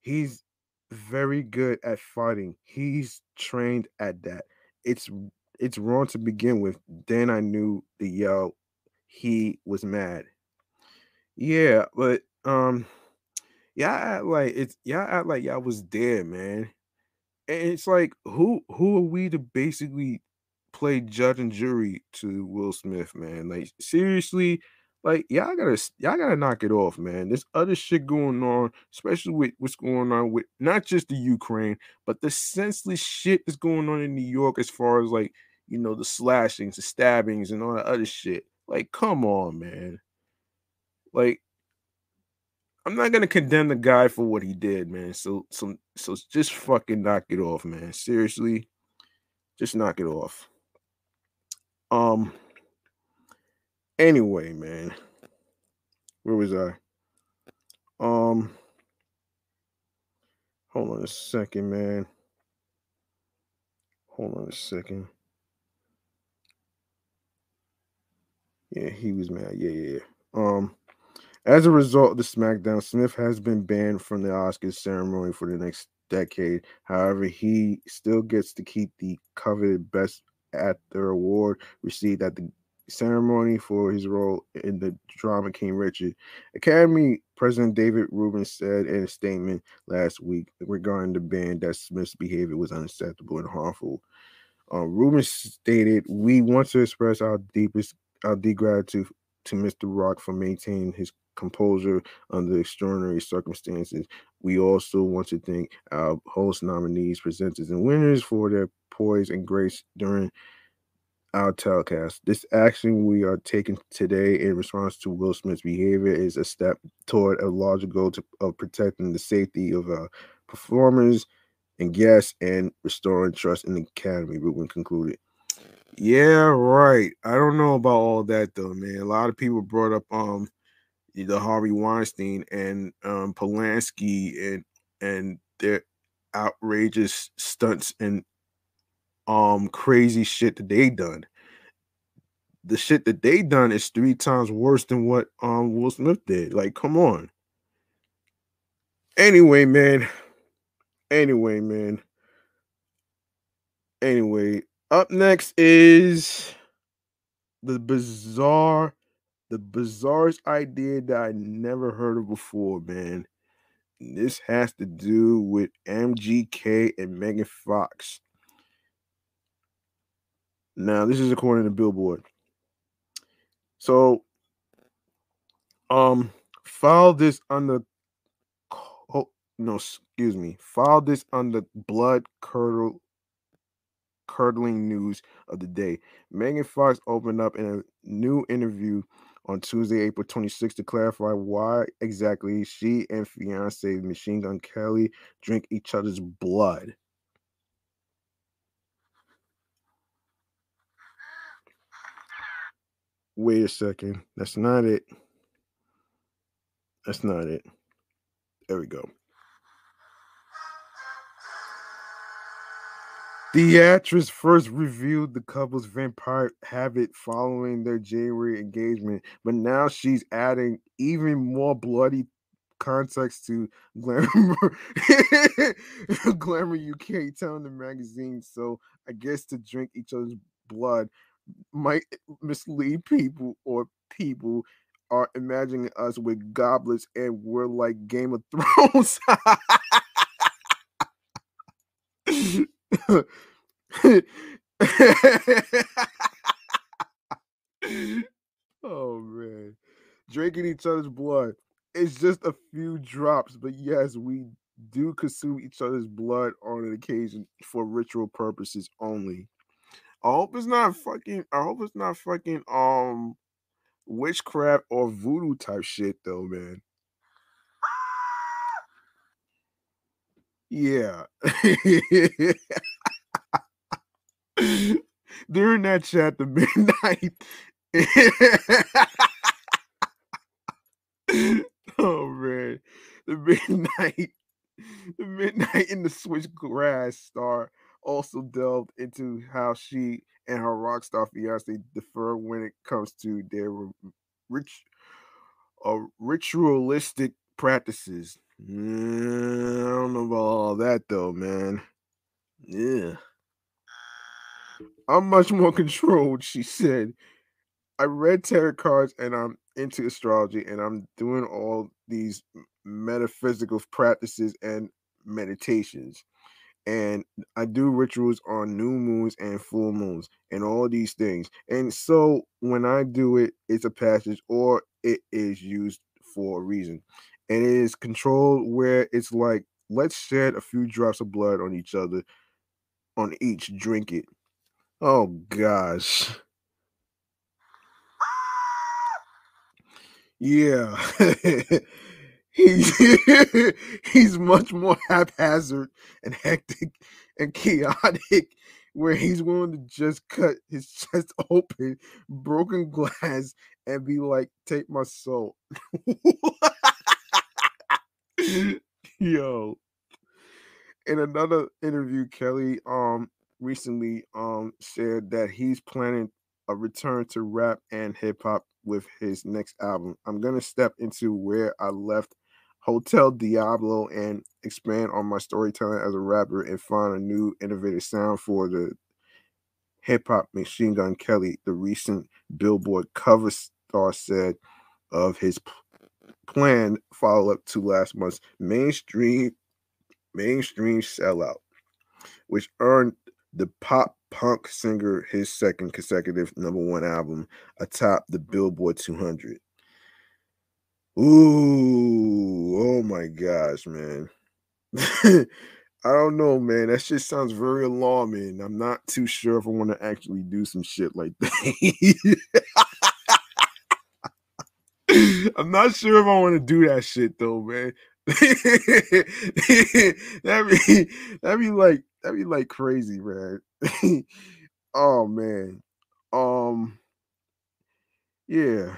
He's very good at fighting. He's trained at that. It's it's wrong to begin with. Then I knew the yell he was mad. Yeah, but um y'all act like it's y'all act like y'all was there, man. And it's like who who are we to basically play judge and jury to Will Smith, man? Like seriously, like y'all gotta y'all gotta knock it off, man. There's other shit going on, especially with what's going on with not just the Ukraine, but the senseless shit that's going on in New York as far as like you know the slashings, the stabbings, and all that other shit. Like, come on, man. Like, I'm not gonna condemn the guy for what he did, man. So, so, so just fucking knock it off, man. Seriously, just knock it off. Um. Anyway, man, where was I? Um. Hold on a second, man. Hold on a second. Yeah, he was mad. Yeah, yeah, yeah. Um. As a result of the SmackDown, Smith has been banned from the Oscars ceremony for the next decade. However, he still gets to keep the coveted Best Actor award received at the ceremony for his role in the drama King Richard. Academy President David Rubin said in a statement last week regarding the ban that Smith's behavior was unacceptable and harmful. Uh, Rubin stated, "We want to express our deepest, our deep gratitude to Mr. Rock for maintaining his composure under extraordinary circumstances. We also want to thank our host nominees, presenters, and winners for their poise and grace during our telecast. This action we are taking today in response to Will Smith's behavior is a step toward a larger goal to, of protecting the safety of our performers and guests and restoring trust in the academy, Rubin concluded. Yeah, right. I don't know about all that though, man. A lot of people brought up um the Harvey Weinstein and um Polanski and and their outrageous stunts and um crazy shit that they done. The shit that they done is three times worse than what um Will Smith did. Like, come on. Anyway, man. Anyway, man. Anyway, up next is the bizarre, the bizarrest idea that I never heard of before, man. This has to do with MGK and Megan Fox. Now, this is according to Billboard. So, um, file this under. Oh, no, excuse me. File this under blood curdling news of the day. Megan Fox opened up in a new interview on Tuesday, April 26th, to clarify why exactly she and fiance Machine Gun Kelly drink each other's blood. Wait a second. That's not it. That's not it. There we go. The actress first revealed the couple's vampire habit following their January engagement, but now she's adding even more bloody context to Glamour <laughs> Glamour UK telling the magazine. So I guess to drink each other's blood might mislead people or people are imagining us with goblets and we're like Game of <laughs> Thrones. <laughs> oh man. Drinking each other's blood. It's just a few drops, but yes, we do consume each other's blood on an occasion for ritual purposes only. I hope it's not fucking I hope it's not fucking um witchcraft or voodoo type shit though, man. <laughs> Yeah. <laughs> <laughs> During that chat, the <laughs> midnight. <laughs> oh man, the midnight, the midnight in the switchgrass star also delved into how she and her rock star fiance differ when it comes to their rich, uh, ritualistic practices. I don't know about all that though, man. Yeah. I'm much more <laughs> controlled, she said. I read tarot cards and I'm into astrology and I'm doing all these metaphysical practices and meditations. And I do rituals on new moons and full moons and all these things. And so when I do it, it's a passage or it is used for a reason. And it is controlled where it's like, let's shed a few drops of blood on each other, on each, drink it. Oh gosh. Yeah. <laughs> he's <laughs> he's much more haphazard and hectic and chaotic <laughs> where he's willing to just cut his chest open, broken glass, and be like, take my soul. Yo. In another interview, Kelly um recently um shared that he's planning a return to rap and hip hop with his next album. I'm to step into where I left Hotel Diablo and expand on my storytelling as a rapper and find a new innovative sound for the hip hop Machine Gun Kelly, the recent Billboard cover star said of his planned follow up to last month's mainstream mainstream sellout, which earned the pop punk singer his second consecutive number one album atop the Billboard 200. Ooh, oh my gosh, man. <laughs> I don't know, man. That shit sounds very alarming. I'm not too sure if I want to actually do some shit like that. <laughs> I'm not sure if I want to do that shit though, man. <laughs> that'd be that'd be like that'd be like crazy, man. <laughs> oh man. Um yeah.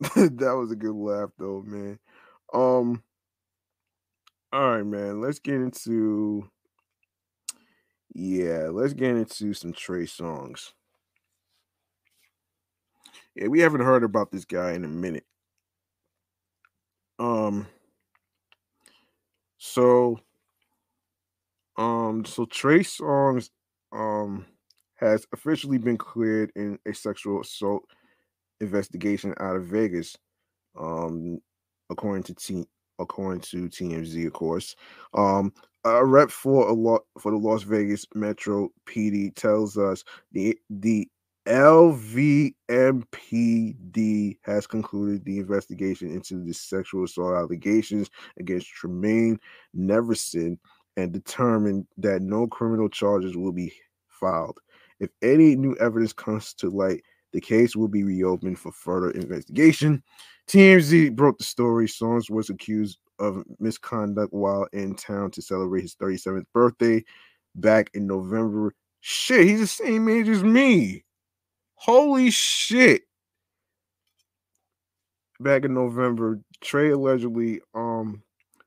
<laughs> that was a good laugh though, man. Um all right, man. Let's get into yeah, let's get into some Trey Songz. Yeah, we haven't heard about this guy in a minute. Um so um so Trey Songz um has officially been cleared in a sexual assault investigation out of Vegas. Um according to T according to TMZ, of course. Um a rep for a lot for the Las Vegas Metro PD tells us the the LVMPD has concluded the investigation into the sexual assault allegations against Tremaine Neverson and determined that no criminal charges will be filed. If any new evidence comes to light, the case will be reopened for further investigation. TMZ broke the story. Songz was accused of misconduct while in town to celebrate his 37th birthday back in November. Shit, he's the same age as me. Holy shit. Back in November, Trey allegedly um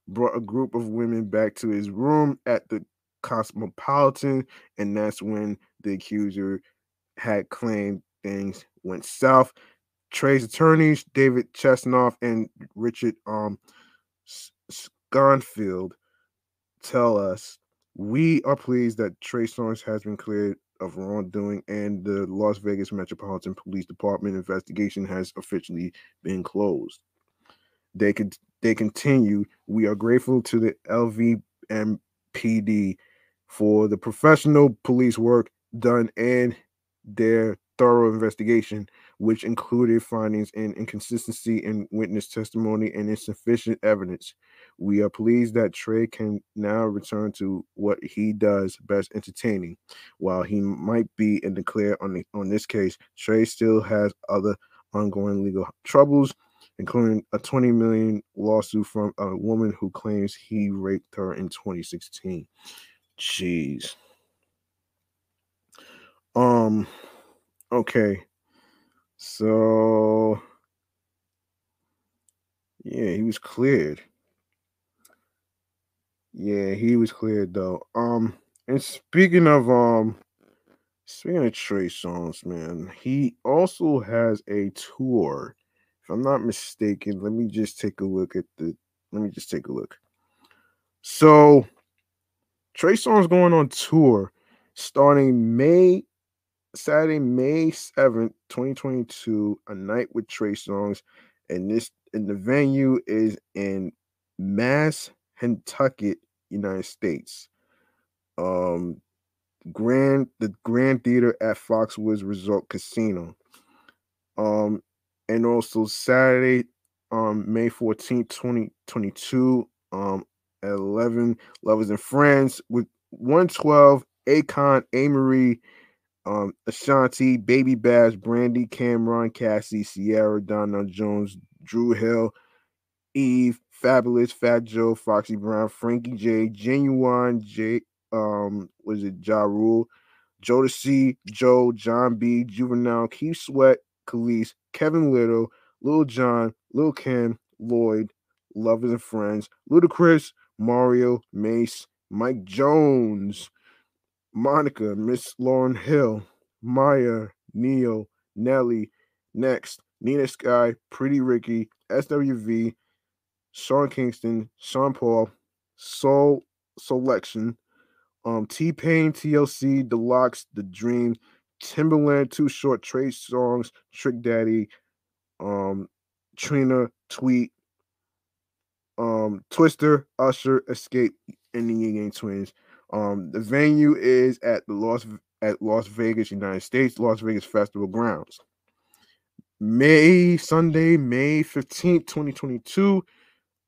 brought a group of women back to his room at the Cosmopolitan, and that's when the accuser had claimed things went south. Trey's attorneys, David Chesnoff and Richard um Schonfeld, tell us we are pleased that Trey Songz has been cleared of wrongdoing and the Las Vegas Metropolitan Police Department investigation has officially been closed. They could they continue. We are grateful to the LVMPD for the professional police work done and their thorough investigation, which included findings in inconsistency in witness testimony and insufficient evidence. We are pleased that Trey can now return to what he does best entertaining. While he might be in the clear on, the, on this case, Trey still has other ongoing legal troubles, including a 20 million lawsuit from a woman who claims he raped her in 2016. Jeez. Um okay. So yeah, he was cleared. Yeah, he was cleared though. Um and speaking of um speaking of Trey Songz, man, he also has a tour. If I'm not mistaken, let me just take a look at the let me just take a look. So Trey Songz going on tour starting May Saturday, May 7th, 2022, a night with Trey Songz. And this and the venue is in Mass, Kentucky, United States. Um Grand the Grand Theater at Foxwoods Resort Casino. Um and also Saturday, um May 14th, 2022, um at 11 Lovers and Friends with 112 Akon, Amerie, um, Ashanti, Baby Bash, Brandy, Cam'ron, Cassie, Ciara, Donna Jones, Dru Hill, Eve, Fabolous, Fat Joe, Foxy Brown, Frankie J, Ginuwine, J, um, was it Ja Rule, Jodeci, Joe, Jon B, Juvenile, Keith Sweat, Kelis, Kevin Lyttle, Lil Jon, Lil Kim, Lloyd, Lovers and Friends, Ludacris, Mario, Mase, Mike Jones, Monica, Miss Lauryn Hill, Mya, Neil, Nelly, Next, Nina Sky, Pretty Ricky, SWV, Sean Kingston, Sean Paul, Soul Selection, um, T Pain, TLC, LOX, The Dream, Timbaland, Too Short, Trey Songz, Trick Daddy, um, Trina, Tweet, um, Twista, Usher, Xscape, and the Yang Twins. Um, the venue is at the Las at Las Vegas, United States, Las Vegas Festival Grounds. May Sunday, May 15th, 2022.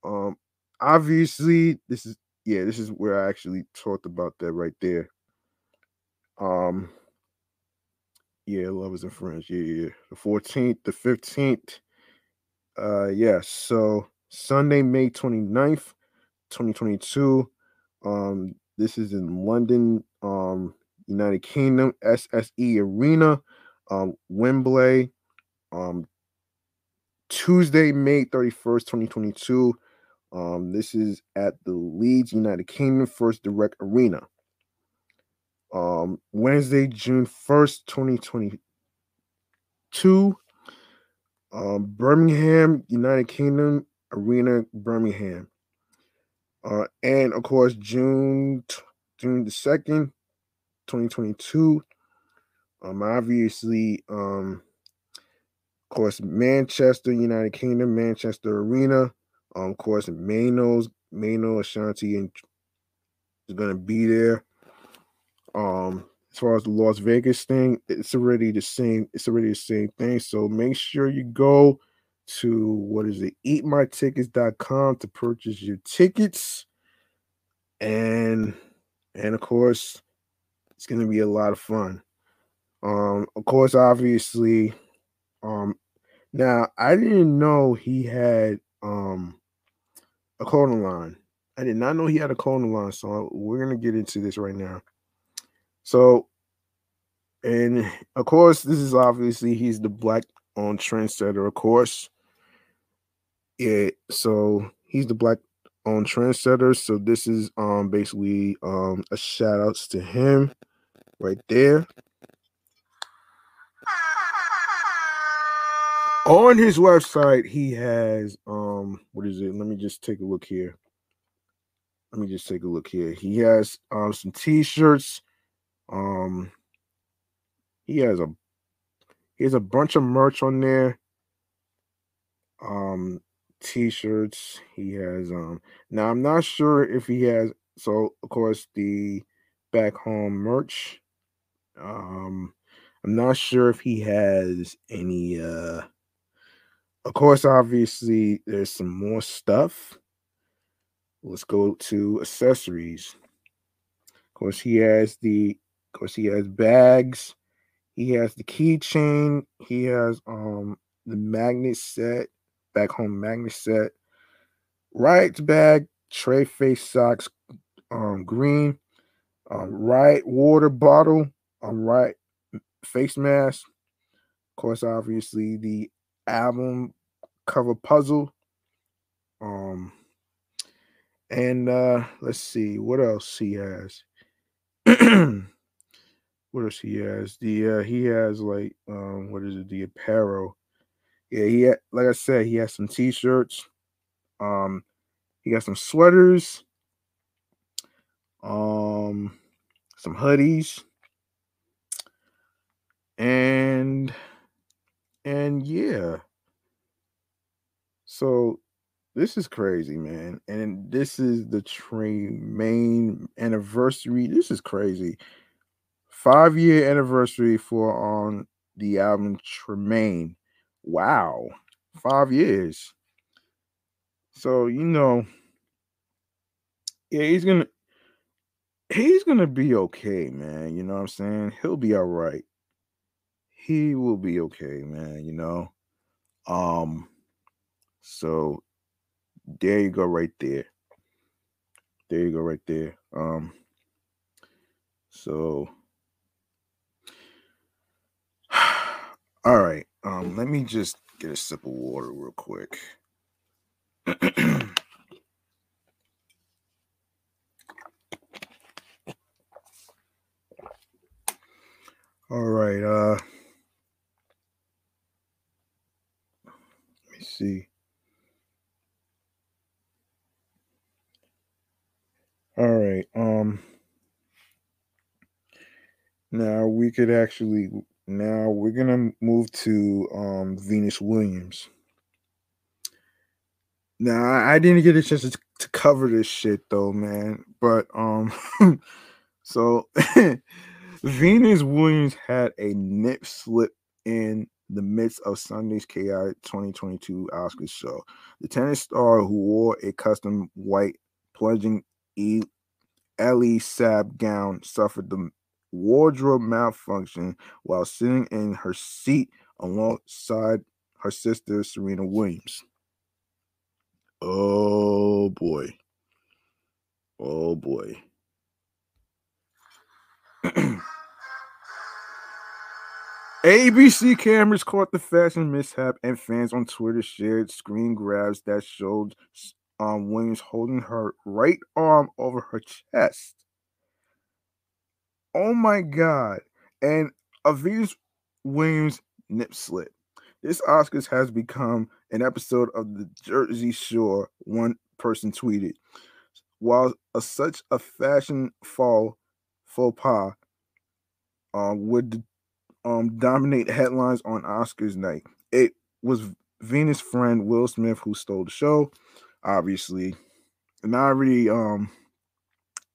Um, obviously, this is yeah, this is where I actually talked about that right there. Um, yeah, lovers and friends. Yeah, yeah. The 14th, the 15th. Uh. Yeah, so Sunday, May 29th, 2022. Um, this is in London, um, United Kingdom, SSE Arena, um, Wembley, um, Tuesday, May 31st, 2022. Um, this is at the Leeds, United Kingdom, First Direct Arena. Um, Wednesday, June 1st, 2022. Um, Birmingham, United Kingdom, Arena, Birmingham. Uh, and of course, June June the second, twenty twenty two. Um, obviously, um, of course, Manchester, United Kingdom, Manchester Arena. Um, of course, Manos, Mano, Ashanti, and is gonna be there. Um, as far as the Las Vegas thing, it's already the same. It's already the same thing. So make sure you go to what is it eatmytickets.com to purchase your tickets and and of course it's to be a lot of fun um of course obviously um now i didn't know he had um a clothing line i did not know he had a clothing line so we're to get into this right now so and of course this is obviously he's the black on trendsetter of course yeah, so he's the black on trendsetter. So this is um basically um a shout outs to him right there. On his website, he has um what is it? Let me just take a look here. Let me just take a look here. He has um some t-shirts. Um he has a he has a bunch of merch on there. Um t-shirts. He has um now I'm not sure if he has so of course the back home merch. Um, I'm not sure if he has any. Uh, of course, obviously, there's some more stuff. Let's go to accessories. Of course, he has the. Of course, he has bags. He has the keychain. He has um the magnet set, back home magnet set, right bag, tray face socks, um green, um right water bottle, um right face mask. Of course, obviously the album cover puzzle. Um and uh let's see what else he has. <clears throat> what else he has? The uh he has like um what is it, the apparel. Yeah, he had, like I said, he has some t-shirts. Um he got some sweaters, um some hoodies, and and yeah. So this is crazy, man. And this is the train main anniversary. This is crazy. Five year anniversary for on um, the album Tremaine. Wow. Five years. So, you know, yeah, he's gonna he's gonna be okay, man. You know what I'm saying? He'll be all right. He will be okay, man, you know. Um so there you go right there. There you go right there. Um so all right. Um let me just get a sip of water real quick. <clears throat> all right, uh let me see. All right. Um now we could actually now we're gonna move to um Venus Williams. Now I didn't get a chance to, to cover this shit though, man. But um <laughs> so <laughs> Venus Williams had a nip slip in the midst of Sunday's chaotic 2022 Oscars show. The tennis star who wore a custom white plunging e- Elie Saab gown suffered the wardrobe malfunction while sitting in her seat alongside her sister Serena Williams. Oh boy. Oh boy. <clears throat> ABC cameras caught the fashion mishap, and fans on Twitter shared screen grabs that showed um, Williams holding her right arm over her chest. Oh my God. And a Williams nip slip. This Oscars has become an episode of the Jersey Shore, one person tweeted. While a, such a fashion fall faux pas uh, would um, dominate headlines on Oscars night, it was Venus' friend Will Smith who stole the show obviously. And I already um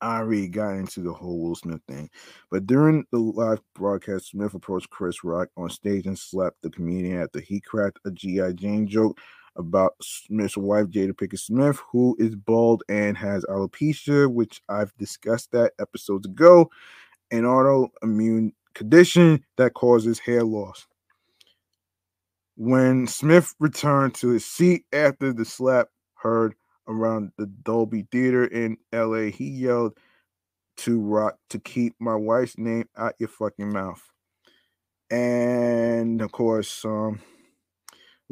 I already got into the whole Will Smith thing. But during the live broadcast, Smith approached Chris Rock on stage and slapped the comedian after he cracked a G.I. Jane joke about Smith's wife, Jada Pinkett Smith, who is bald and has alopecia, which I've discussed that episodes ago, an autoimmune condition that causes hair loss. When Smith returned to his seat after the slap, heard around the Dolby Theater in LA. He yelled to Rock to keep my wife's name out your fucking mouth. And of course, um,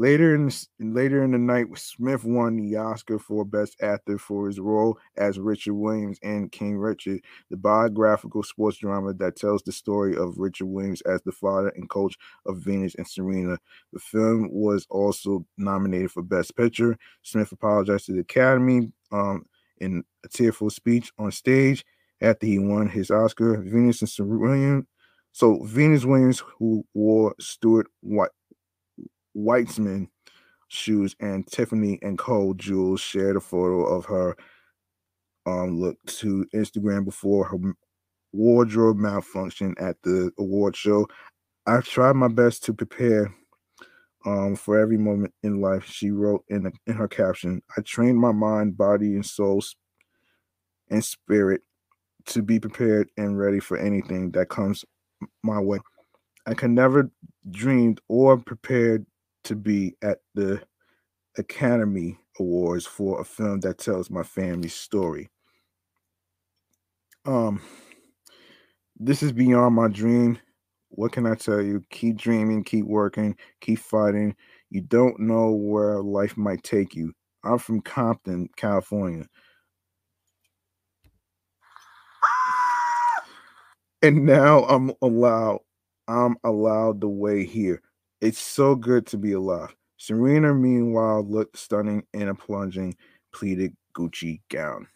Later in the, later in the night, Smith won the Oscar for Best Actor for his role as Richard Williams in King Richard, the biographical sports drama that tells the story of Richard Williams as the father and coach of Venus and Serena. The film was also nominated for Best Picture. Smith apologized to the Academy um, in a tearful speech on stage after he won his Oscar. Venus and Serena. Williams. So Venus Williams, who wore Stuart White Weitzman shoes and Tiffany and Co. jewels shared a photo of her um look to Instagram before her wardrobe malfunction at the award show. I've tried my best to prepare um, for every moment in life, she wrote in, the, in her caption. I trained my mind, body, and soul and spirit to be prepared and ready for anything that comes my way. I could never dreamed or prepared to be at the Academy Awards for a film that tells my family's story. Um, this is beyond my dream. What can I tell you? Keep dreaming, keep working, keep fighting. You don't know where life might take you. I'm from Compton, California. And now I'm allowed, I'm allowed the way here. It's so good to be alive. Serena, meanwhile, looked stunning in a plunging pleated Gucci gown.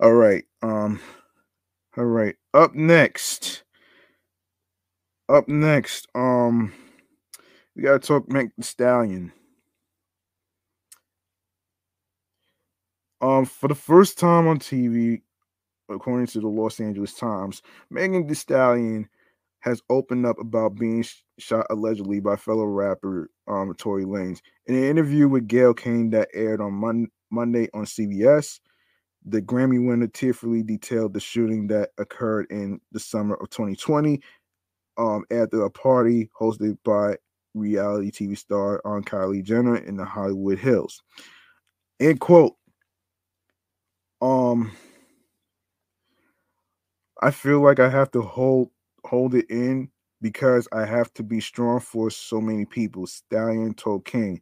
All right. Um, all right. Up next. Up next, um, we gotta talk Meg Thee Stallion. Um, for the first time on TV, according to the Los Angeles Times, Megan Thee Stallion has opened up about being sh- shot allegedly by fellow rapper um, Tory Lanez. In an interview with Gayle King that aired on Mon- Monday on CBS, the Grammy winner tearfully detailed the shooting that occurred in the summer of 2020 um, at a party hosted by reality TV star on Kylie Jenner in the Hollywood Hills. End quote. Um, I feel like I have to hold hold it in because I have to be strong for so many people. Stallion told King,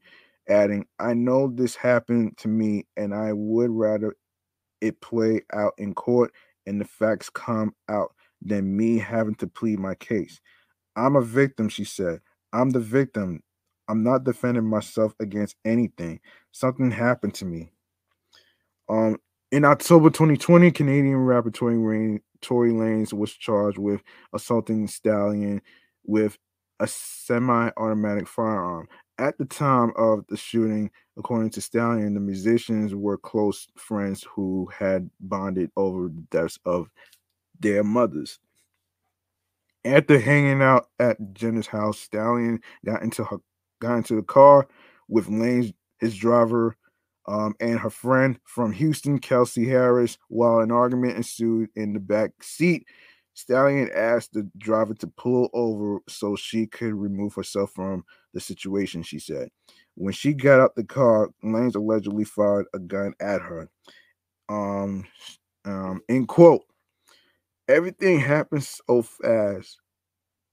adding, "I know this happened to me, and I would rather it play out in court and the facts come out than me having to plead my case. I'm a victim, she said. I'm the victim. I'm not defending myself against anything. Something happened to me. Um, in October 2020, Canadian rapper Tory, Rain, Tory Lanez was charged with assaulting Stallion with a semi-automatic firearm. At the time of the shooting, according to Stallion, the musicians were close friends who had bonded over the deaths of their mothers. After hanging out at Jenner's house, Stallion got into her got into the car with Lane, his driver, um, and her friend from Houston, Kelsey Harris. While an argument ensued in the back seat, Stallion asked the driver to pull over so she could remove herself from the situation. She said, when she got out the car, Lanez allegedly fired a gun at her. Um, um, in quote, everything happens so fast.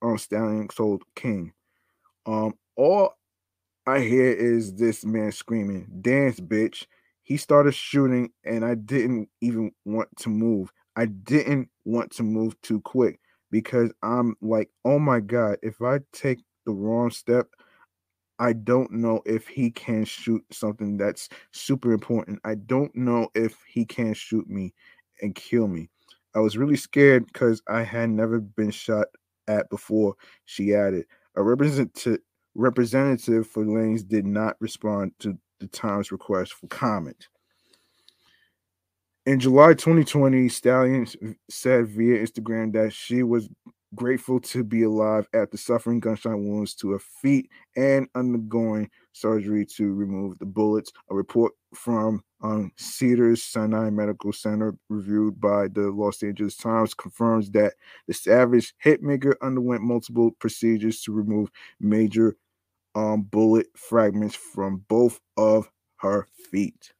Um, Stallion told King. Um, all I hear is this man screaming, "Dance, bitch!" He started shooting, and I didn't even want to move. I didn't want to move too quick because I'm like, oh my god, if I take the wrong step, I don't know if he can shoot something that's super important. I don't know if he can shoot me and kill me. I was really scared because I had never been shot at before, she added. A representative representative for Lanez did not respond to the Times request for comment. In July 2020, Stallion said via Instagram that she was grateful to be alive after suffering gunshot wounds to her feet and undergoing surgery to remove the bullets. A report from um, Cedars Sinai Medical Center, reviewed by the Los Angeles Times, confirms that the savage hitmaker underwent multiple procedures to remove major um, bullet fragments from both of her feet.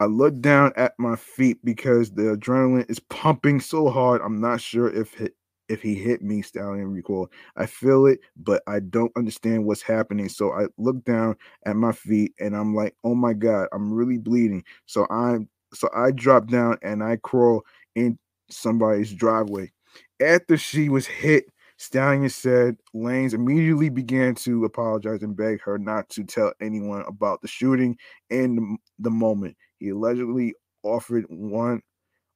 I look down at my feet because the adrenaline is pumping so hard. I'm not sure if it, if he hit me, Stallion recall. I feel it, but I don't understand what's happening. So I look down at my feet and I'm like, oh my God, I'm really bleeding. So I'm so I drop down and I crawl in somebody's driveway. After she was hit, Stallion said Lanez immediately began to apologize and beg her not to tell anyone about the shooting in the, the moment. He allegedly offered one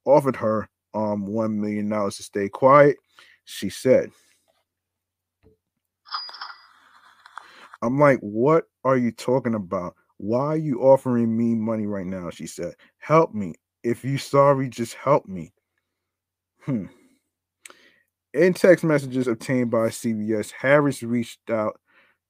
offered her um one million dollars to stay quiet she said. I'm like, what are you talking about? Why are you offering me money right now? She said, help me. If you sorry, just help me. Hmm. In text messages obtained by CBS, Harris reached out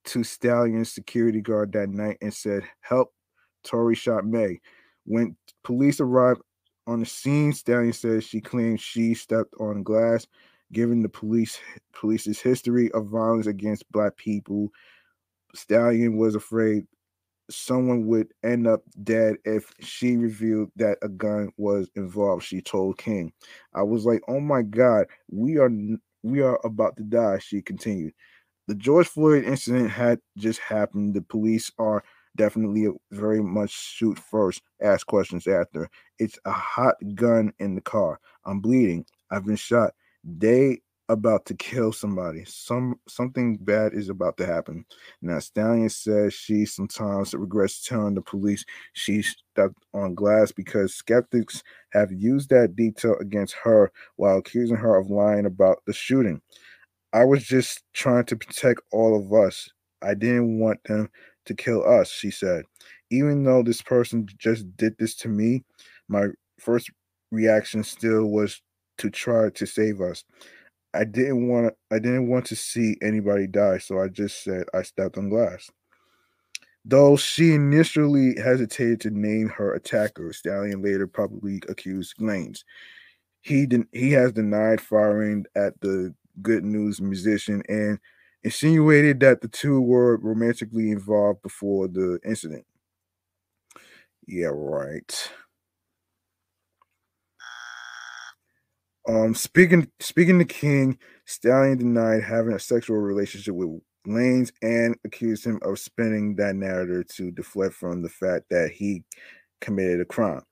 to Stallion's security guard that night and said, Help, Tory shot May. When police arrived on the scene, Stallion says she claims she stepped on glass. Given the police police's history of violence against black people, Stallion was afraid someone would end up dead if she revealed that a gun was involved she told king. I was like oh my god we are we are about to die she continued. The george floyd incident had just happened. The police are definitely very much shoot first ask questions after. It's a hot gun in the car. I'm bleeding. I've been shot. They about to kill somebody. Some something bad is about to happen. Now Stallion says she sometimes regrets telling the police she stepped on glass because skeptics have used that detail against her while accusing her of lying about the shooting. I was just trying to protect all of us. I didn't want them to kill us, she said. Even though this person just did this to me, my first reaction still was to try to save us. I didn't want I didn't want to see anybody die, so I just said I stepped on glass. Though she initially hesitated to name her attacker, Stallion later publicly accused Lanez. He didn't. he has denied firing at the Good News musician and insinuated that the two were romantically involved before the incident. Yeah, right. Um, speaking speaking to King, Stallion denied having a sexual relationship with Lanez and accused him of spinning that narrative to deflect from the fact that he committed a crime.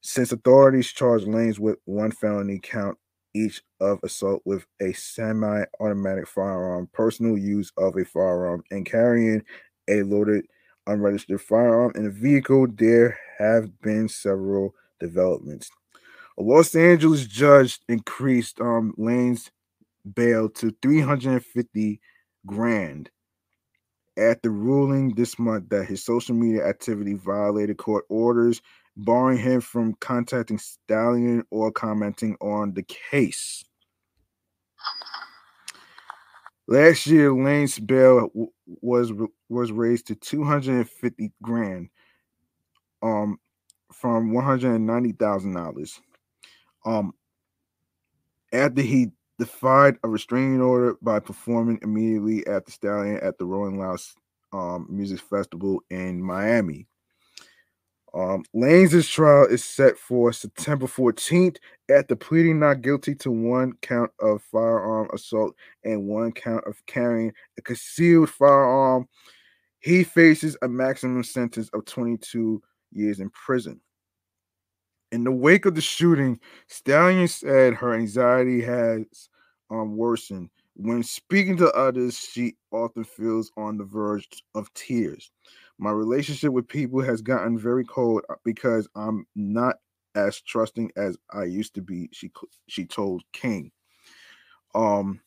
Since authorities charged Lanez with one felony count each of assault with a semi-automatic firearm, personal use of a firearm, and carrying a loaded unregistered firearm in a vehicle, there have been several developments. A Los Angeles judge increased um Lanez bail to 350 grand after ruling this month that his social media activity violated court orders, barring him from contacting Stallion or commenting on the case. Last year, Lane's bail was was raised to 250 grand, um, from 190 thousand dollars um, after he defied a restraining order by performing immediately at the Stallion at the Rolling Loud um, Music Festival in Miami. Um, Lanez's trial is set for September 14th after pleading not guilty to one count of firearm assault and one count of carrying a concealed firearm. He faces a maximum sentence of 22 years in prison. In the wake of the shooting, Stallion said her anxiety has um, worsened. When speaking to others, she often feels on the verge of tears. My relationship with people has gotten very cold uh, because I'm not as trusting as I used to be. She she told King. Um,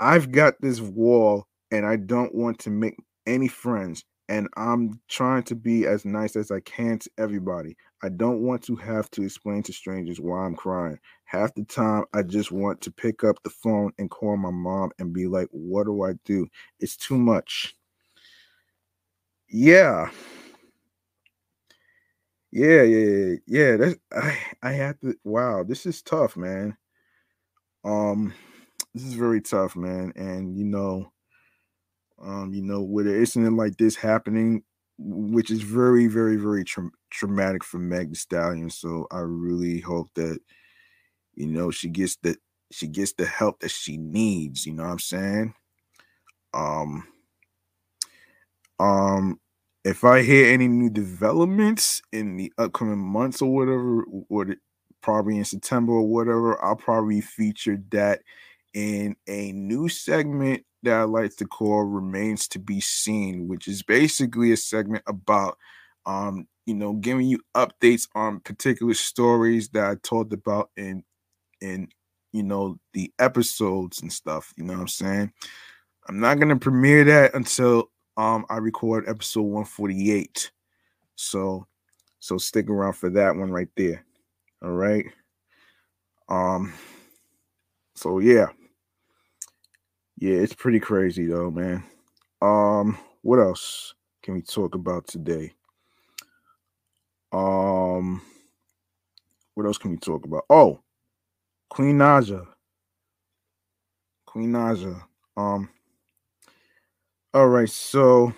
I've got this wall, and I don't want to make any friends and I'm trying to be as nice as I can to everybody. I don't want to have to explain to strangers why I'm crying. Half the time, I just want to pick up the phone and call my mom and be like, What do I do? It's too much. Yeah. Yeah, yeah, yeah. That's I I have to wow, this is tough, man. Um, this is very tough, man. And you know, um, you know, with an incident like this happening, which is very, very, very tra- traumatic for Meg Thee Stallion. So I really hope that, you know, she gets the she gets the help that she needs. You know what I'm saying? Um, um, if I hear any new developments in the upcoming months or whatever, or the, probably in September or whatever, I'll probably feature that in a new segment that I like to call Remains to Be Seen, which is basically a segment about um, you know, giving you updates on particular stories that I talked about in in you know the episodes and stuff. You know what I'm saying? I'm not gonna premiere that until um I record episode 148. So so stick around for that one right there. All right. Um So yeah. Yeah, it's pretty crazy though, man. Um, what else can we talk about today? Um, what else can we talk about? Oh, Queen Naija. Queen Naija. Um, all right, so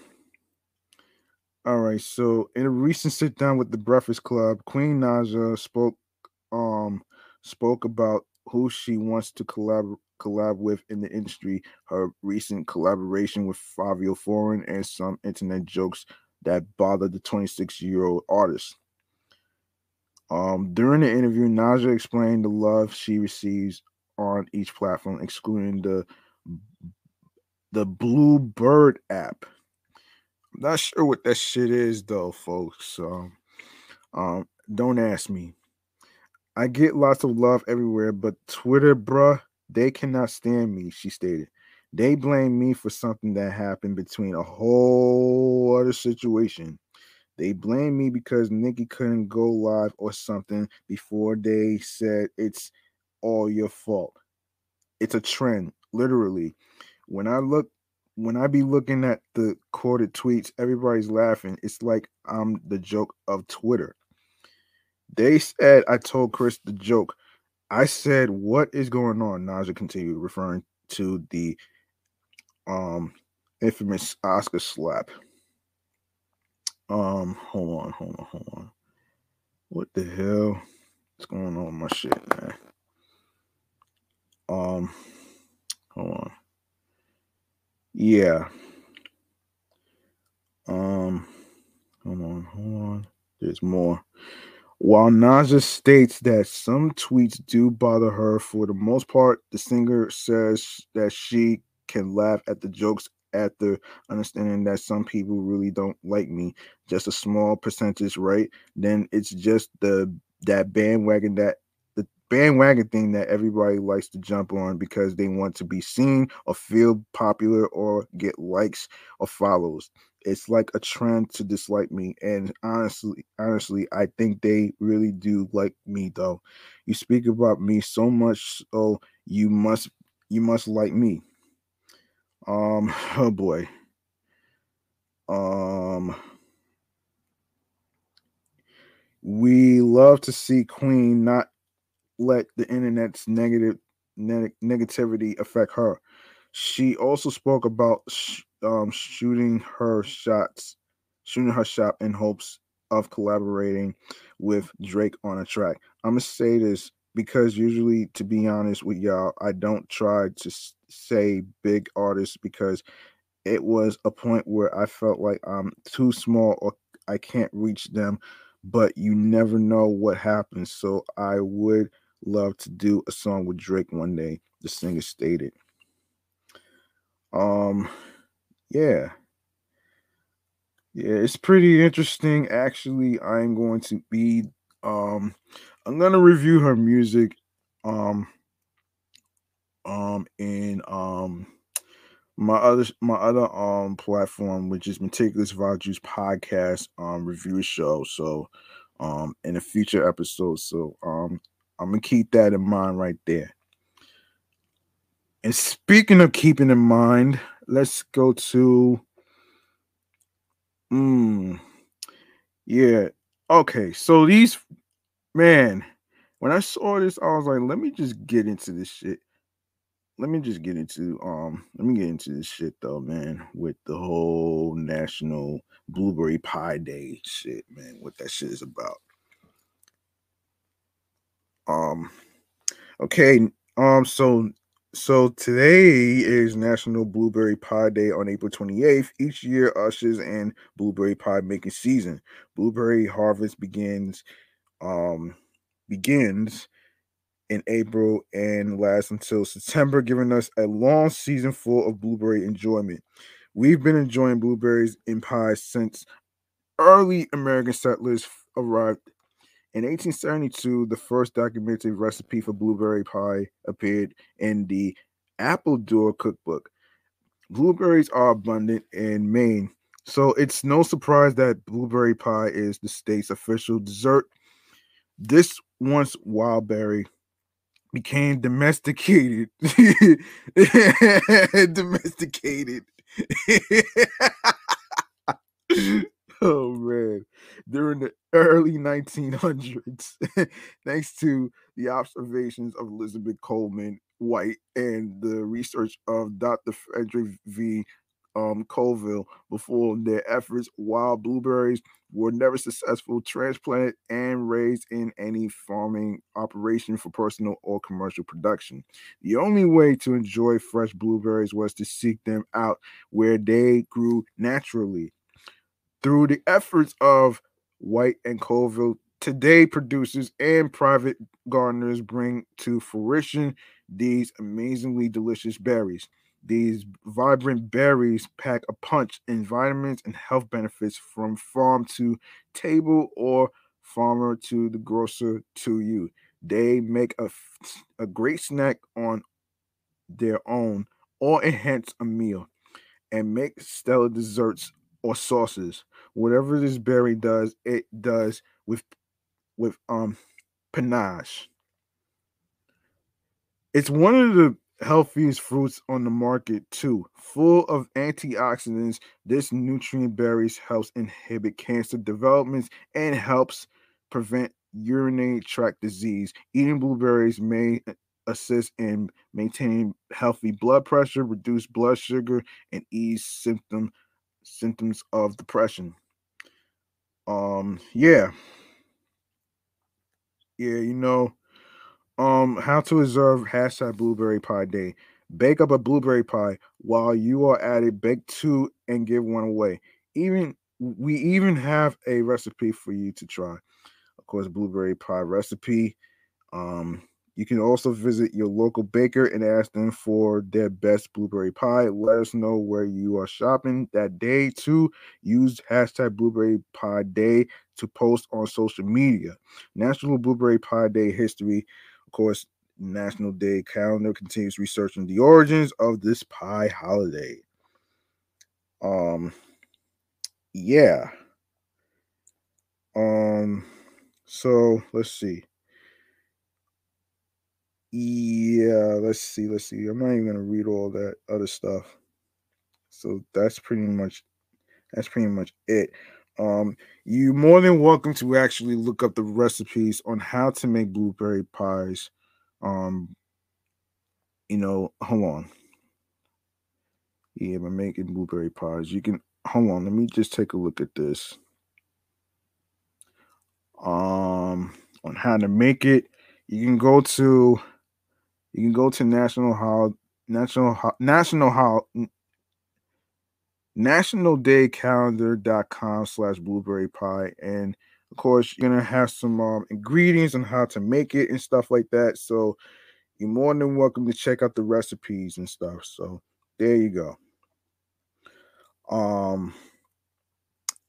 all right, so in a recent sit down with the Breakfast Club, Queen Naija spoke um spoke about who she wants to collab collab with in the industry, her recent collaboration with Fabio Foreign, and some internet jokes that bothered the 26 year old artist. Um, during the interview, Naija explained the love she receives on each platform, excluding the the Blue Bird app. I'm not sure what that shit is though, folks. Um, don't ask me. I get lots of love everywhere, but Twitter, bruh, they cannot stand me, she stated. They blame me for something that happened between a whole other situation. They blame me because Nicki couldn't go live or something before they said it's all your fault. It's a trend, literally. When I look when I be looking at the quoted tweets, everybody's laughing. It's like I'm the joke of Twitter. They said I told Chris the joke. I said, "What is going on?" Naija continued, referring to the um infamous Oscar slap. Um, hold on, hold on, hold on. What the hell? What's going on with my shit, man? Um, hold on. Yeah. Um, hold on, hold on. There's more. While Naija states that some tweets do bother her, for the most part, the singer says that she can laugh at the jokes after understanding that some people really don't like me. Just a small percentage, right? Then it's just the that bandwagon that the bandwagon thing that everybody likes to jump on because they want to be seen or feel popular or get likes or follows it's like a trend to dislike me and honestly honestly i think they really do like me though. You speak about me so much so you must you must like me. Um <laughs> oh boy. Um we love to see queen not let the internet's negative neg- negativity affect her. She also spoke about sh- um, shooting her shots, shooting her shot in hopes of collaborating with Drake on a track. I'm gonna say this because usually, to be honest with y'all, I don't try to say big artists because it was a point where I felt like I'm too small or I can't reach them. But you never know what happens. So I would love to do a song with Drake one day. The singer stated. Um, yeah. Yeah, it's pretty interesting. Actually, I'm going to be um I'm gonna review her music um um in um my other my other um platform which is meticulous values podcast um review show so um in a future episode so um i'm gonna keep that in mind right there and speaking of keeping in mind let's go to mm, yeah okay so these man when i saw this i was like let me just get into this shit. Let me just get into um let me get into this shit though man with the whole national blueberry pie day shit man what that shit is about. Um okay um so so today is National Blueberry Pie Day on April 28th. Each year ushers in blueberry pie making season. Blueberry harvest begins um begins in April and lasts until September, giving us a long season full of blueberry enjoyment. We've been enjoying blueberries in pies since early American settlers arrived in 1872, the first documented recipe for blueberry pie appeared in the Appledore Cookbook. Blueberries are abundant in Maine, so it's no surprise that blueberry pie is the state's official dessert. This once wild berry became domesticated. <laughs> domesticated. <laughs> <laughs> oh man. During the early 1900s, <laughs> thanks to the observations of Elizabeth Coleman White and the research of Dr. Frederick V um, Coville before their efforts, wild blueberries were never successful transplanted and raised in any farming operation for personal or commercial production. The only way to enjoy fresh blueberries was to seek them out where they grew naturally. Through the efforts of White and Coville, today producers and private gardeners bring to fruition these amazingly delicious berries. These vibrant berries pack a punch in vitamins and health benefits from farm to table or farmer to the grocer to you. They make a, a great snack on their own or enhance a meal and make stellar desserts or sauces. Whatever this berry does, it does with with um panache. It's one of the healthiest fruits on the market too. Full of antioxidants, this nutrient berries helps inhibit cancer developments and helps prevent urinary tract disease. Eating blueberries may assist in maintaining healthy blood pressure, reduce blood sugar, and ease symptom symptoms of depression. Um, yeah. Yeah, you know, um, how to observe hashtag blueberry pie day. Bake up a blueberry pie while you are at it. Bake two and give one away. Even we even have a recipe for you to try. Of course, blueberry pie recipe. Um, you can also visit your local baker and ask them for their best blueberry pie. Let us know where you are shopping that day too. Use hashtag blueberry pie day to post on social media. National Blueberry Pie Day history of course, National Day calendar continues researching the origins of this pie holiday. Um, yeah. Um, so let's see. Yeah, let's see, let's see. I'm not even gonna read all that other stuff. So that's pretty much that's pretty much it. Um, you're more than welcome to actually look up the recipes on how to make blueberry pies. Um, you know, hold on. Yeah, I'm making blueberry pies. You can hold on. Let me just take a look at this. Um, on how to make it, you can go to you can go to National How National How National How nationaldaycalendar.com slash blueberry pie. And of course you're gonna have some um, ingredients on how to make it and stuff like that. So you're more than welcome to check out the recipes and stuff. So there you go. Um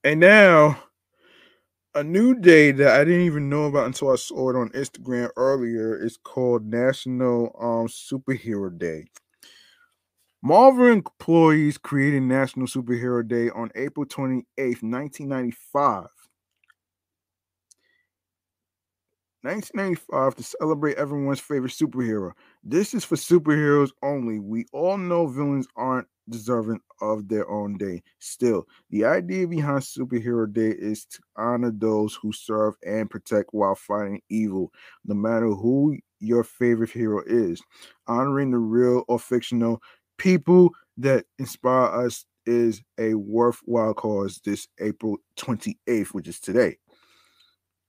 and now a new day that I didn't even know about until I saw it on Instagram earlier is called National um Superhero Day. Marvel employees created National Superhero Day on April 28, 1995. 1995 to celebrate everyone's favorite superhero. This is for superheroes only. We all know villains aren't deserving of their own day. Still, the idea behind Superhero Day is to honor those who serve and protect while fighting evil, no matter who your favorite hero is. Honoring the real or fictional people that inspire us is a worthwhile cause this April 28th, which is today.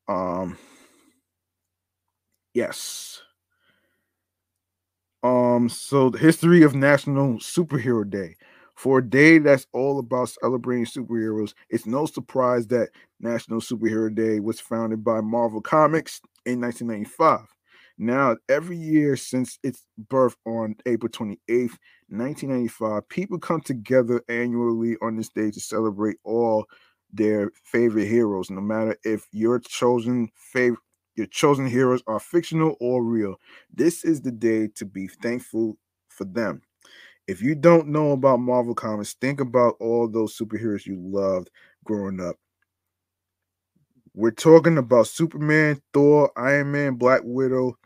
Um yes. Um so the history of National Superhero Day. For a day that's all about celebrating superheroes, it's no surprise that National Superhero Day was founded by Marvel Comics in 1995. Now, every year since its birth on April 28th, 1995, people come together annually on this day to celebrate all their favorite heroes, no matter if your chosen favorite your chosen heroes are fictional or real. This is the day to be thankful for them. If you don't know about Marvel Comics, think about all those superheroes you loved growing up. We're talking about Superman, Thor, Iron Man, Black Widow,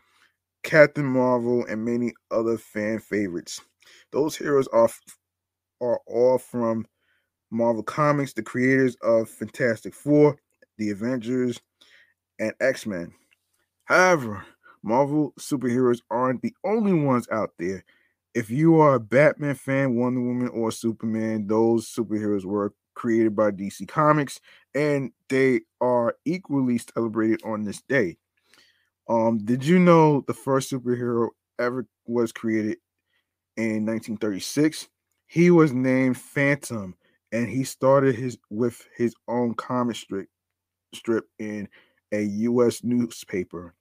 Captain Marvel, and many other fan favorites. Those heroes are are all from Marvel Comics, the creators of Fantastic Four, the Avengers, and X Men. However, Marvel superheroes aren't the only ones out there. If you are a Batman fan, Wonder Woman, or Superman, those superheroes were created by DC Comics and they are equally celebrated on this day. Um, did you know the first superhero ever was created in 1936? He was named Phantom and he started his with his own comic strip strip in a US newspaper.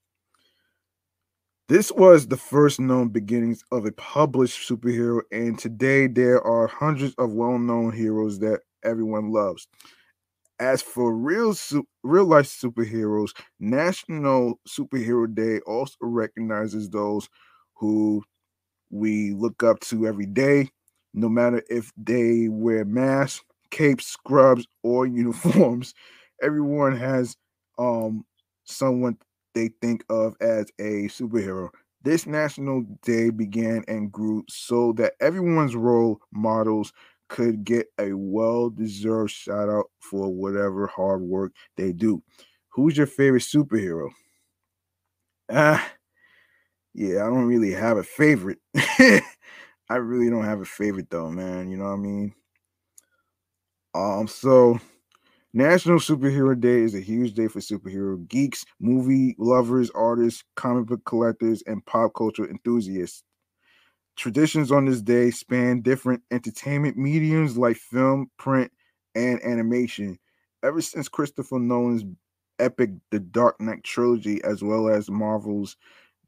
This was the first known beginnings of a published superhero, and today there are hundreds of well-known heroes that everyone loves. As for real real life superheroes, National Superhero Day also recognizes those who we look up to every day no matter if they wear masks, capes, scrubs, or <laughs> uniforms. Everyone has um someone they think of as a superhero. This National Day began and grew so that everyone's role models could get a well deserved shout out for whatever hard work they do. Who's your favorite superhero? Ah, yeah, I don't really have a favorite. <laughs> I really don't have a favorite though, man. You know what I mean? Um, so National Superhero Day is a huge day for superhero geeks, movie lovers, artists, comic book collectors, and pop culture enthusiasts. Traditions on this day span different entertainment mediums like film, print, and animation. Ever since Christopher Nolan's epic The Dark Knight trilogy, as well as Marvel's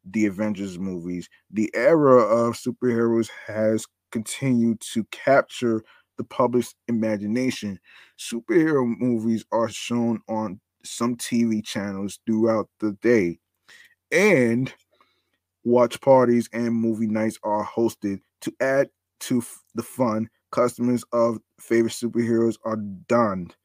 the Avengers movies. The era of superheroes has continued to capture the public's imagination. Superhero movies are shown on some TV channels throughout the day, and watch parties and movie nights are hosted to add to the fun. Customers of favorite superheroes are donned.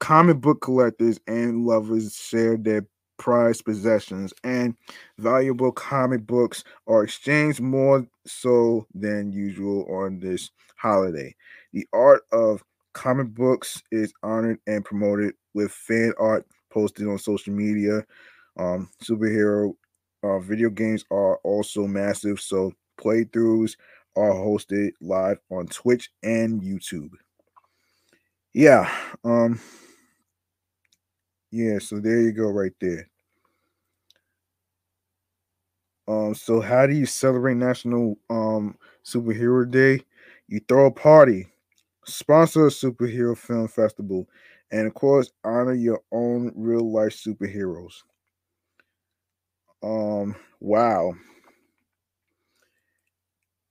Comic book collectors and lovers share their prized possessions, and valuable comic books are exchanged more so than usual on this holiday. The art of comic books is honored and promoted with fan art posted on social media. Um, superhero uh, video games are also massive, so playthroughs are hosted live on Twitch and YouTube. Yeah, um, yeah, so there you go, right there. Um, so how do you celebrate National um Superhero Day? You throw a party, sponsor a superhero film festival, and of course, honor your own real life superheroes. Um, wow.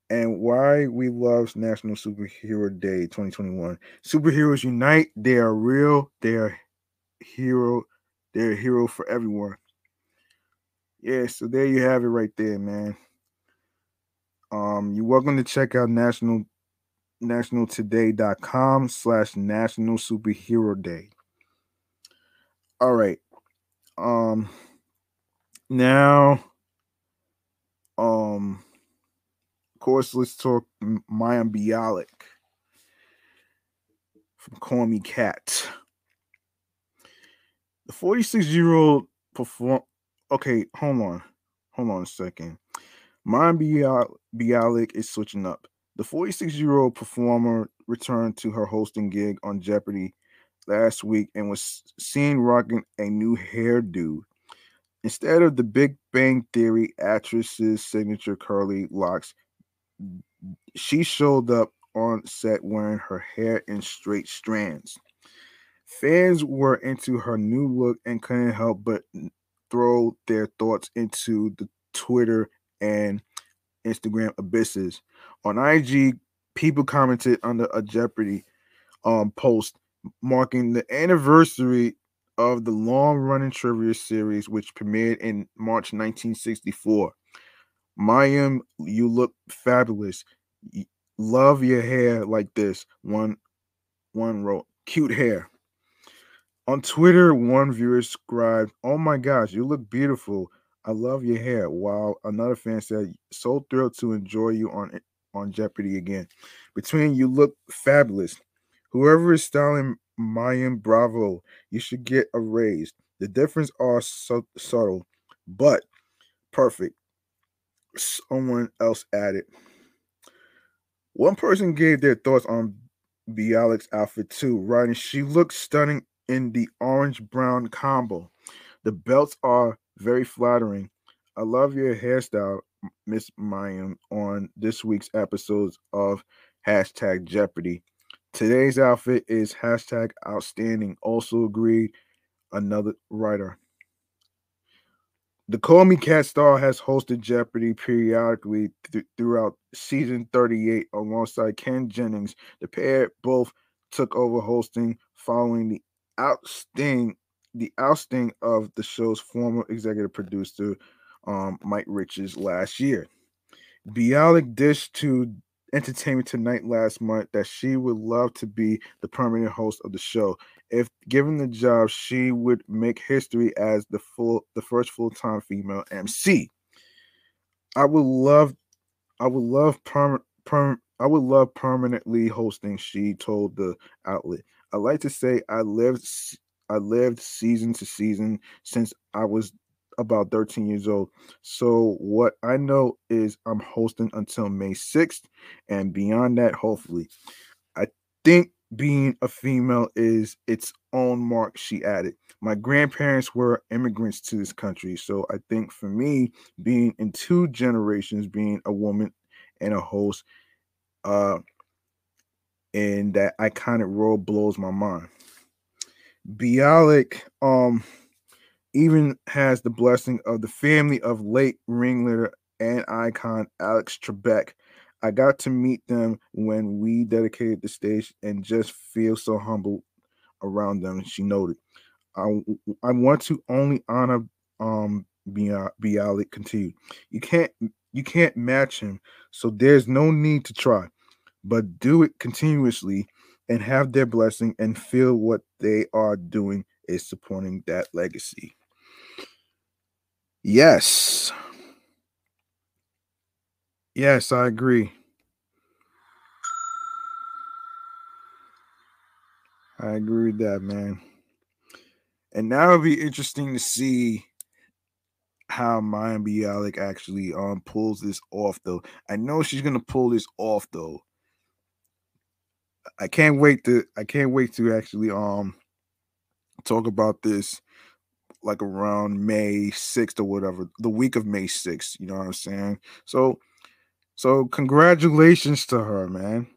And why we love National Superhero Day 2021. Superheroes unite, they are real, they are hero, they're a hero for everyone yeah, so there you have it right there, man. Um, you're welcome to check out national nationaltoday.com slash national superhero day. All right. Um now um of course let's talk Mayim Bialik from Call Me Kat. The 46 year old perform okay, hold on. Hold on a second. Mayim Bialik is switching up. The 46 year old performer returned to her hosting gig on Jeopardy last week and was seen rocking a new hairdo. Instead of the Big Bang Theory actress's signature curly locks, she showed up on set wearing her hair in straight strands. Fans were into her new look and couldn't help but throw their thoughts into the Twitter and Instagram abysses. On IG, people commented under a Jeopardy um, post marking the anniversary of the long running trivia series, which premiered in March 1964. Mayim, you look fabulous. Love your hair like this. One one wrote, cute hair. On Twitter, one viewer scribed, Oh my gosh, you look beautiful. I love your hair. While another fan said, so thrilled to enjoy you on on Jeopardy again. Between you look fabulous. Whoever is styling Mayan Bravo, you should get a raise. The difference are so subtle, but perfect. Someone else added. One person gave their thoughts on Bialik's outfit too, writing, She looks stunning in the orange brown combo. The belts are very flattering. I love your hairstyle, Miss Mayan, on this week's episodes of hashtag Jeopardy. Today's outfit is hashtag outstanding. Also agreed another writer. The Call Me Kat star has hosted Jeopardy periodically th- throughout season 38 alongside Ken Jennings. The pair both took over hosting following the ousting the ousting of the show's former executive producer um, Mike Richards last year. Bialik dished to Entertainment Tonight last month that she would love to be the permanent host of the show. If given the job, she would make history as the full the first full-time female MC. I would love I would love perm, perm I would love permanently hosting, she told the outlet. I like to say I lived I lived season to season since I was about 13 years old. So what I know is I'm hosting until May 6th and beyond that, hopefully. I think being a female is its own mark, she added. My grandparents were immigrants to this country. So I think for me, being in two generations, being a woman and a host, uh, and that iconic role blows my mind. Bialik, um, even has the blessing of the family of late ringleader and icon Alex Trebek. I got to meet them when we dedicated the stage and just feel so humble around them. She noted. I, I want to only honor um Bialik continued. You can't you can't match him, so there's no need to try, but do it continuously and have their blessing and feel what they are doing is supporting that legacy. Yes. Yes, I agree. I agree with that, man. And now it'll be interesting to see how Mayim Bialik actually um pulls this off though. I know she's gonna pull this off though. I can't wait to I can't wait to actually um talk about this like around May 6th or whatever, the week of May 6th, you know what I'm saying? So so congratulations to her, man.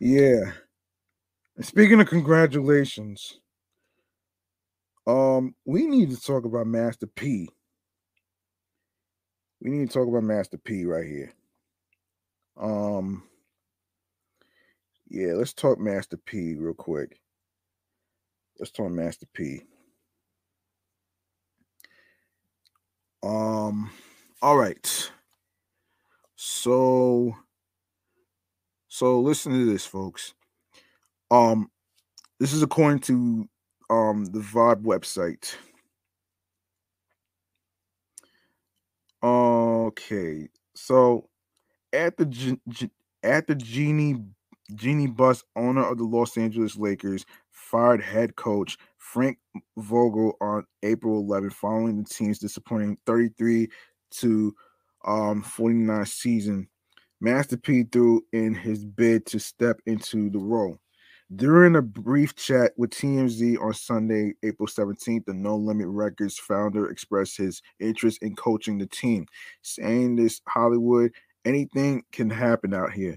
Yeah. speaking of congratulations, um, we need to talk about Master P. We need to talk about Master P right here. Um, yeah, let's talk Master P real quick. Let's talk Master P. Um, all right. So, so listen to this, folks. Um, this is according to um the Vibe website. Okay, so at the at the Jeanie Jeanie Buss owner of the Los Angeles Lakers, fired head coach Frank Vogel on April 11, following the team's disappointing 33 to um 49 season. Master P threw in his bid to step into the role. During a brief chat with TMZ on Sunday, April 17th, the No Limit Records founder expressed his interest in coaching the team, saying this Hollywood, anything can happen out here.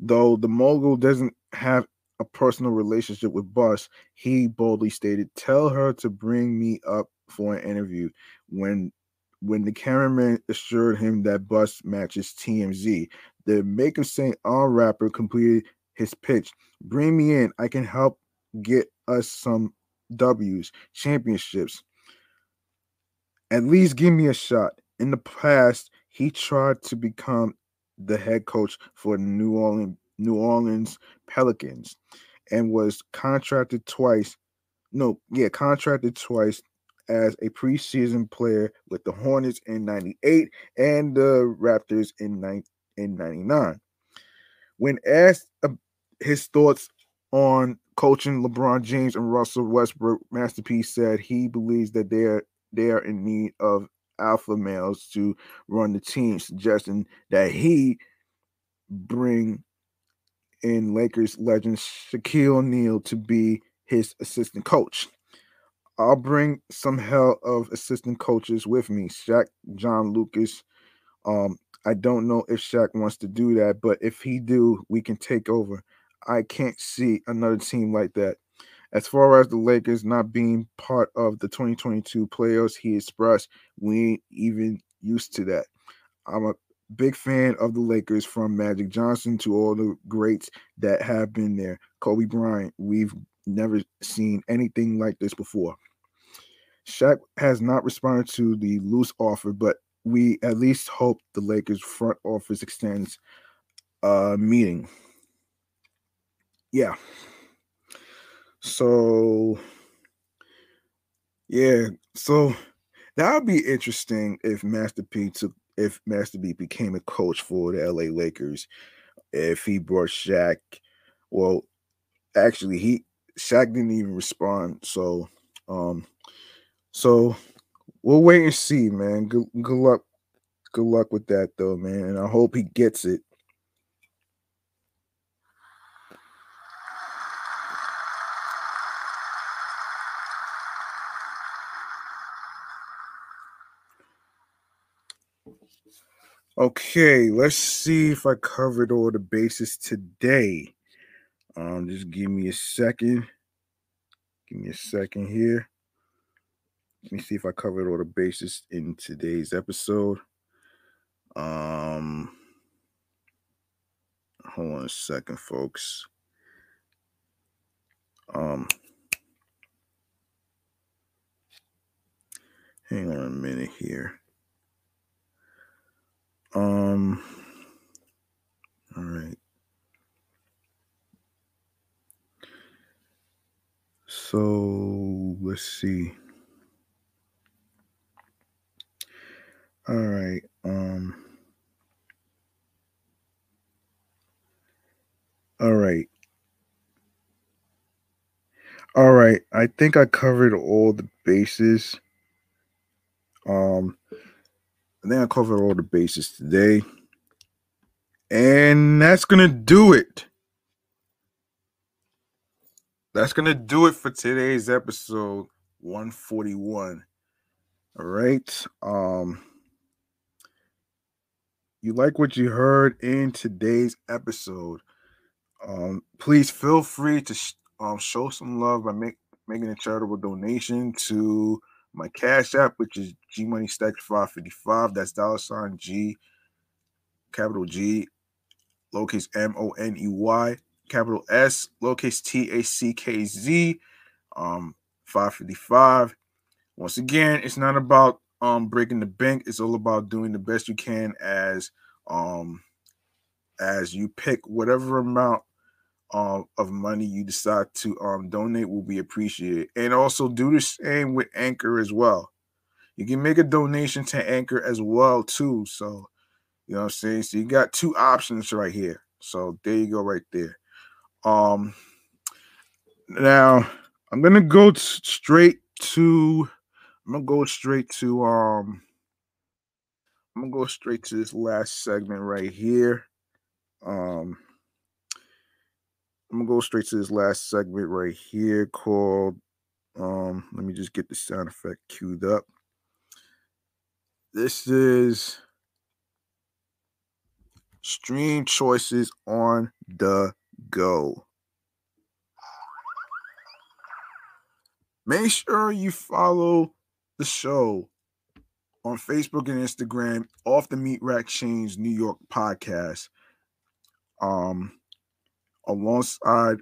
Though the mogul doesn't have a personal relationship with Buss, he boldly stated, Tell her to bring me up for an interview. When when the cameraman assured him that Buss matches TMZ, the Make of St. On rapper completed his pitch. Bring me in. I can help get us some W's, championships. At least give me a shot. In the past, he tried to become the head coach for New Orleans New Orleans Pelicans and was contracted twice. No, yeah, contracted twice as a preseason player with the Hornets in 98 and the Raptors in, in 99. When asked his thoughts on coaching LeBron James and Russell Westbrook, Master P said he believes that they are they are in need of alpha males to run the team, suggesting that he bring in Lakers legend Shaquille O'Neal to be his assistant coach. I'll bring some hell of assistant coaches with me. Shaq, John Lucas. Um, I don't know if Shaq wants to do that, but if he do, we can take over. I can't see another team like that. As far as the Lakers not being part of the 2022 playoffs, he expressed, we ain't even used to that. I'm a big fan of the Lakers from Magic Johnson to all the greats that have been there. Kobe Bryant, we've never seen anything like this before. Shaq has not responded to the loose offer, but we at least hope the Lakers front office extends a meeting. Yeah. So, yeah, so that would be interesting if Master P took if Master P became a coach for the LA Lakers. If he brought Shaq, well, actually, he Shaq didn't even respond. So, um, so we'll wait and see, man. Good, good luck, good luck with that, though, man. And I hope he gets it Okay, let's see if I covered all the bases today. Um, just give me a second. Give me a second here. Let me see if I covered all the bases in today's episode. Um, hold on a second, folks. Um, hang on a minute here. Um, all right. So let's see. All right. Um, all right. All right. I think I covered all the bases. Um, I think I covered all the bases today. And that's going to do it. That's going to do it for today's episode 141. All right. Um you like what you heard in today's episode, um please feel free to sh- um show some love by make, making a charitable donation to my Cash App, which is G Money Stack 555. That's dollar sign G, capital G, lowercase M O N E Y, capital S, lowercase T A C K Z, um, 555. Once again, it's not about um breaking the bank. It's all about doing the best you can as um as you pick whatever amount um, of money you decide to um, donate will be appreciated. And also do the same with Anchor as well. You can make a donation to Anchor as well too. So you know what I'm saying. So you got two options right here. So there you go, right there. Um, now I'm gonna go t- straight to. I'm gonna go straight to. Um, I'm gonna go straight to this last segment right here. Um I'm gonna go straight to this last segment right here called um let me just get the sound effect queued up. This is stream choices on the go. Make sure you follow the show on Facebook and Instagram off the Meat Rack Chainz New York podcast. Um alongside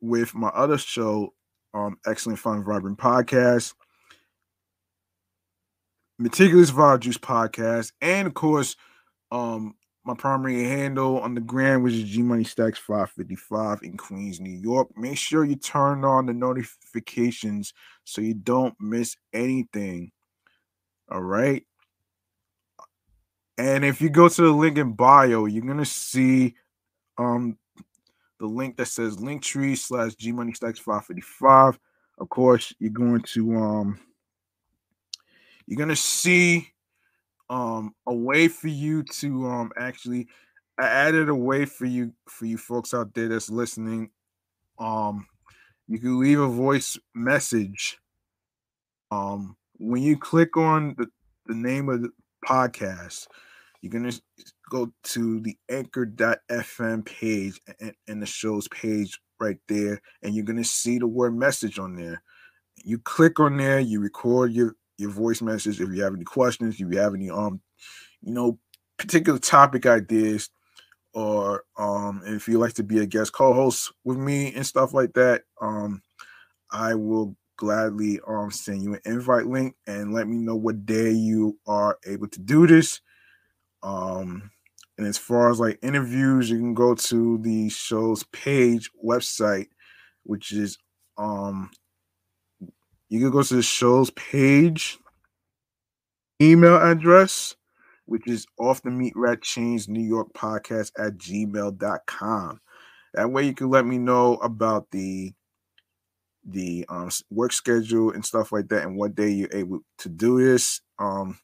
with my other show, um, Excellent Fun Vibrant Podcast, Meticulous Vibe Juice Podcast, and of course, um, my primary handle on the gram, which is G Money Stacks 555 in Queens, New York. Make sure you turn on the notifications so you don't miss anything. All right. And if you go to the link in bio, you're gonna see um the link that says linktree slash G Money Stacks 555. Of course, you're going to um you're gonna see um a way for you to um actually I added a way for you for you folks out there that's listening. Um you can leave a voice message. Um when you click on the, the name of the podcast, you're gonna go to the anchor.fm page and, and the show's page right there, and you're gonna see the word message on there. You click on there, you record your your voice message if you have any questions, if you have any um, you know, particular topic ideas, or um, if you like to be a guest co-host with me and stuff like that, um, I will gladly um send you an invite link and let me know what day you are able to do this. Um, and as far as like interviews, you can go to the show's page website, which is um you can go to the show's page email address, which is off the meat rack chainz New York podcast at gmail.com. That way you can let me know about the the um, work schedule and stuff like that and what day you're able to do this. Um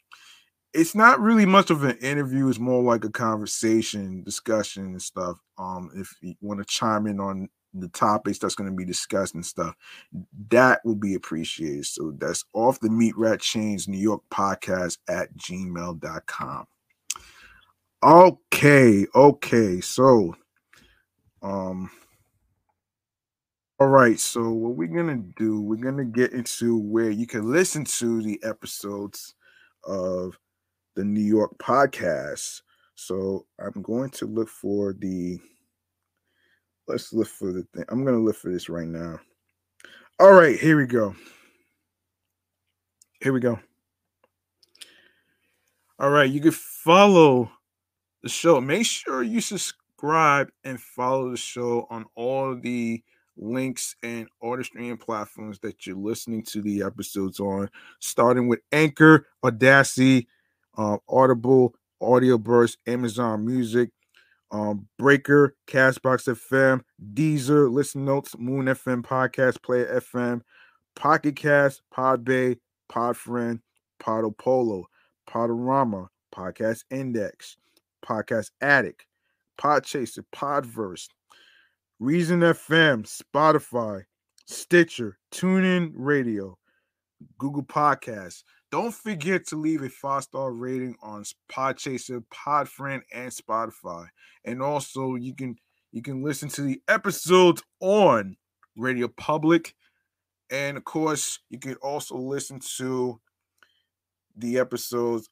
it's not really much of an interview, it's more like a conversation, discussion and stuff. Um, if you want to chime in on the topics that's going to be discussed and stuff, that will be appreciated. So that's off the Meat Rack Chainz New York podcast at gmail.com. Okay, okay. So um all right, so what we're gonna do, we're gonna get into where you can listen to the episodes of the New York podcast. So I'm going to look for the let's look for the thing. I'm gonna look for this right now. All right, here we go. Here we go. All right, you can follow the show. Make sure you subscribe and follow the show on all the links and audio streaming platforms that you're listening to the episodes on, starting with Anchor, Audacy, uh, Audible, Audio Burst, Amazon Music, um, Breaker, Castbox FM, Deezer, Listen Notes, Moon FM, Podcast Player FM, Pocket Cast, Podbay, Podfriend, Podopolo, Podorama, Podcast Index, Podcast Addict, Podchaser, Podverse, Reason FM, Spotify, Stitcher, TuneIn Radio, Google Podcasts. Don't forget to leave a five star rating on Podchaser, Podfriend, and Spotify. And also, you can you can listen to the episodes on Radio Public, and of course, you can also listen to the episodes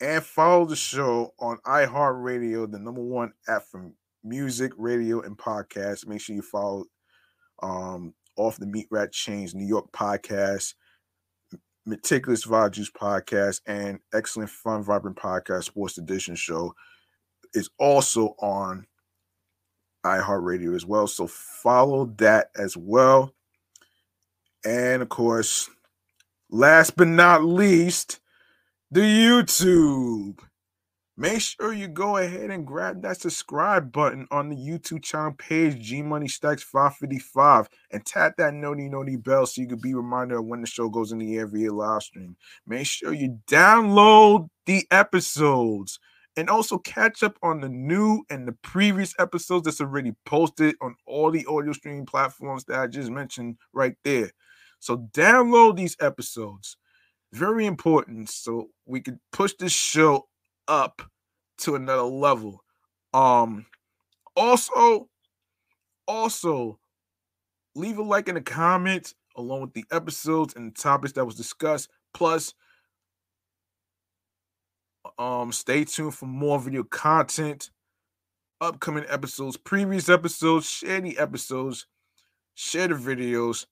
and follow the show on iHeartRadio, the number one app for music, radio, and podcasts. Make sure you follow um, off the Meat Rack Chainz New York podcast Meticulous Vibe Juice podcast and Excellent Fun Vibrant Podcast Sports Edition show is also on iHeartRadio as well. So follow that as well. And of course, last but not least, the YouTube. Make sure you go ahead and grab that subscribe button on the YouTube channel page, G Money Stacks 555, and tap that noti noti bell so you can be reminded of when the show goes in the air via live stream. Make sure you download the episodes and also catch up on the new and the previous episodes that's already posted on all the audio streaming platforms that I just mentioned right there. So download these episodes. Very important so we can push this show up to another level. Um also also leave a like in the comments along with the episodes and the topics that was discussed plus um stay tuned for more video content upcoming episodes previous episodes share the episodes share the videos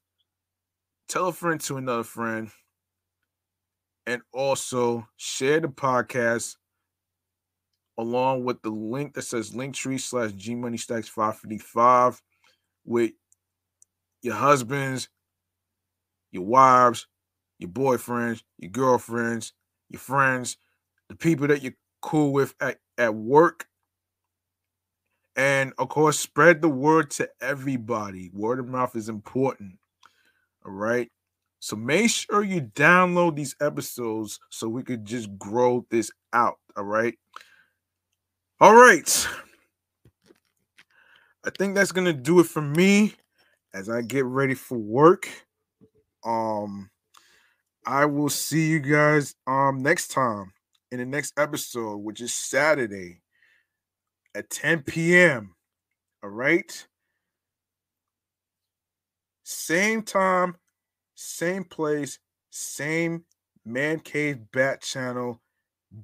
tell a friend to another friend and also share the podcast along with the link that says linktree slash G Money Stacks 555 with your husbands, your wives, your boyfriends, your girlfriends, your friends, the people that you're cool with at, at work. And of course, spread the word to everybody. Word of mouth is important. All right. So make sure you download these episodes so we could just grow this out. All right. All right. I think that's gonna do it for me as I get ready for work. Um, I will see you guys um next time in the next episode, which is Saturday at 10 p.m. All right. Same time, same place, same man cave bat channel.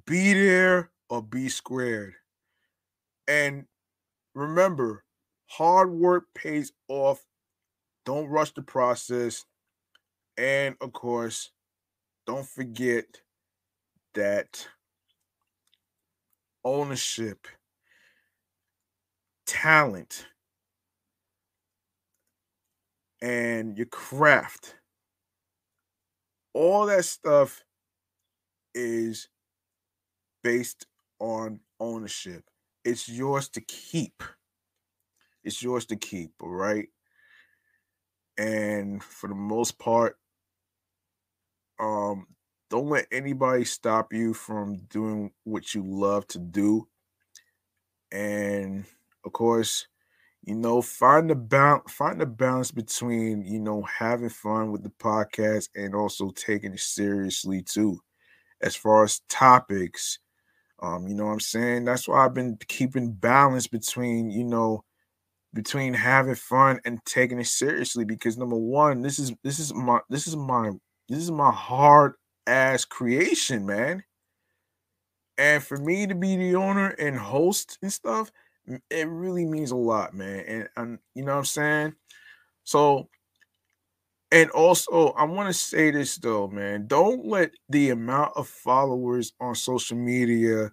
Be there or be squared. And remember, hard work pays off. Don't rush the process. And of course, don't forget that ownership, talent, and your craft, all that stuff is based on ownership. It's yours to keep. It's yours to keep, all right? And for the most part, um, don't let anybody stop you from doing what you love to do. And of course, you know, find the balance, find the balance between you know having fun with the podcast and also taking it seriously too, as far as topics. Um, you know what I'm saying? That's why I've been keeping balance between, you know, between having fun and taking it seriously because number one, this is this is my this is my this is my hard ass creation, man. And for me to be the owner and host and stuff, it really means a lot, man. And, and you know what I'm saying? So, and also, I want to say this though, man. Don't let the amount of followers on social media,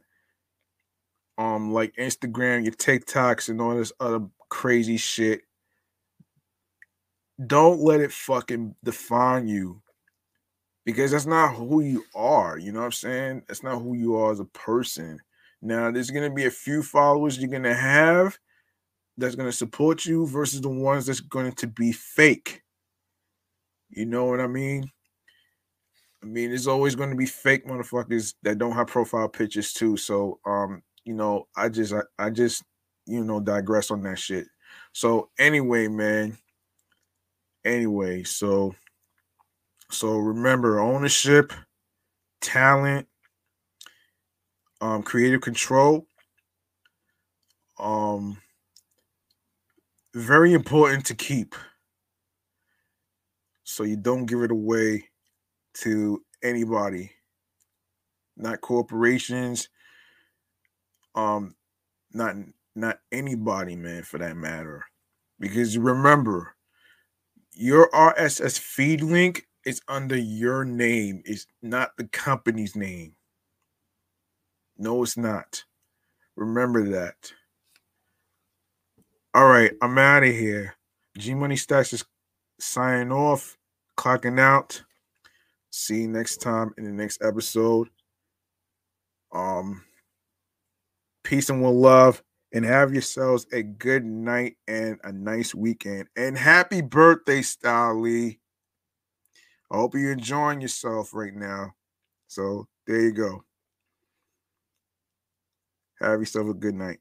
um, like Instagram, your TikToks, and all this other crazy shit, don't let it fucking define you because that's not who you are. You know what I'm saying? That's not who you are as a person. Now, there's to be a few followers you're to have that's to support you versus the ones that's going to be fake. You know what I mean? I mean, there's always going to be fake motherfuckers that don't have profile pictures too. So, um, you know, I just, I, I just, you know, digress on that shit. So, anyway, man. Anyway, so so remember ownership, talent, um, creative control. Um, very important to keep. So you don't give it away to anybody, not corporations, um, not not anybody, man, for that matter. Because remember, your RSS feed link is under your name. It's not the company's name. No, it's not. Remember that. All right, I'm out of here. G Money Stacks is signing off, clocking out. See you next time in the next episode. Um, peace and one love, and have yourselves a good night and a nice weekend. And happy birthday, Style I hope you're enjoying yourself right now. So there you go. Have yourself a good night.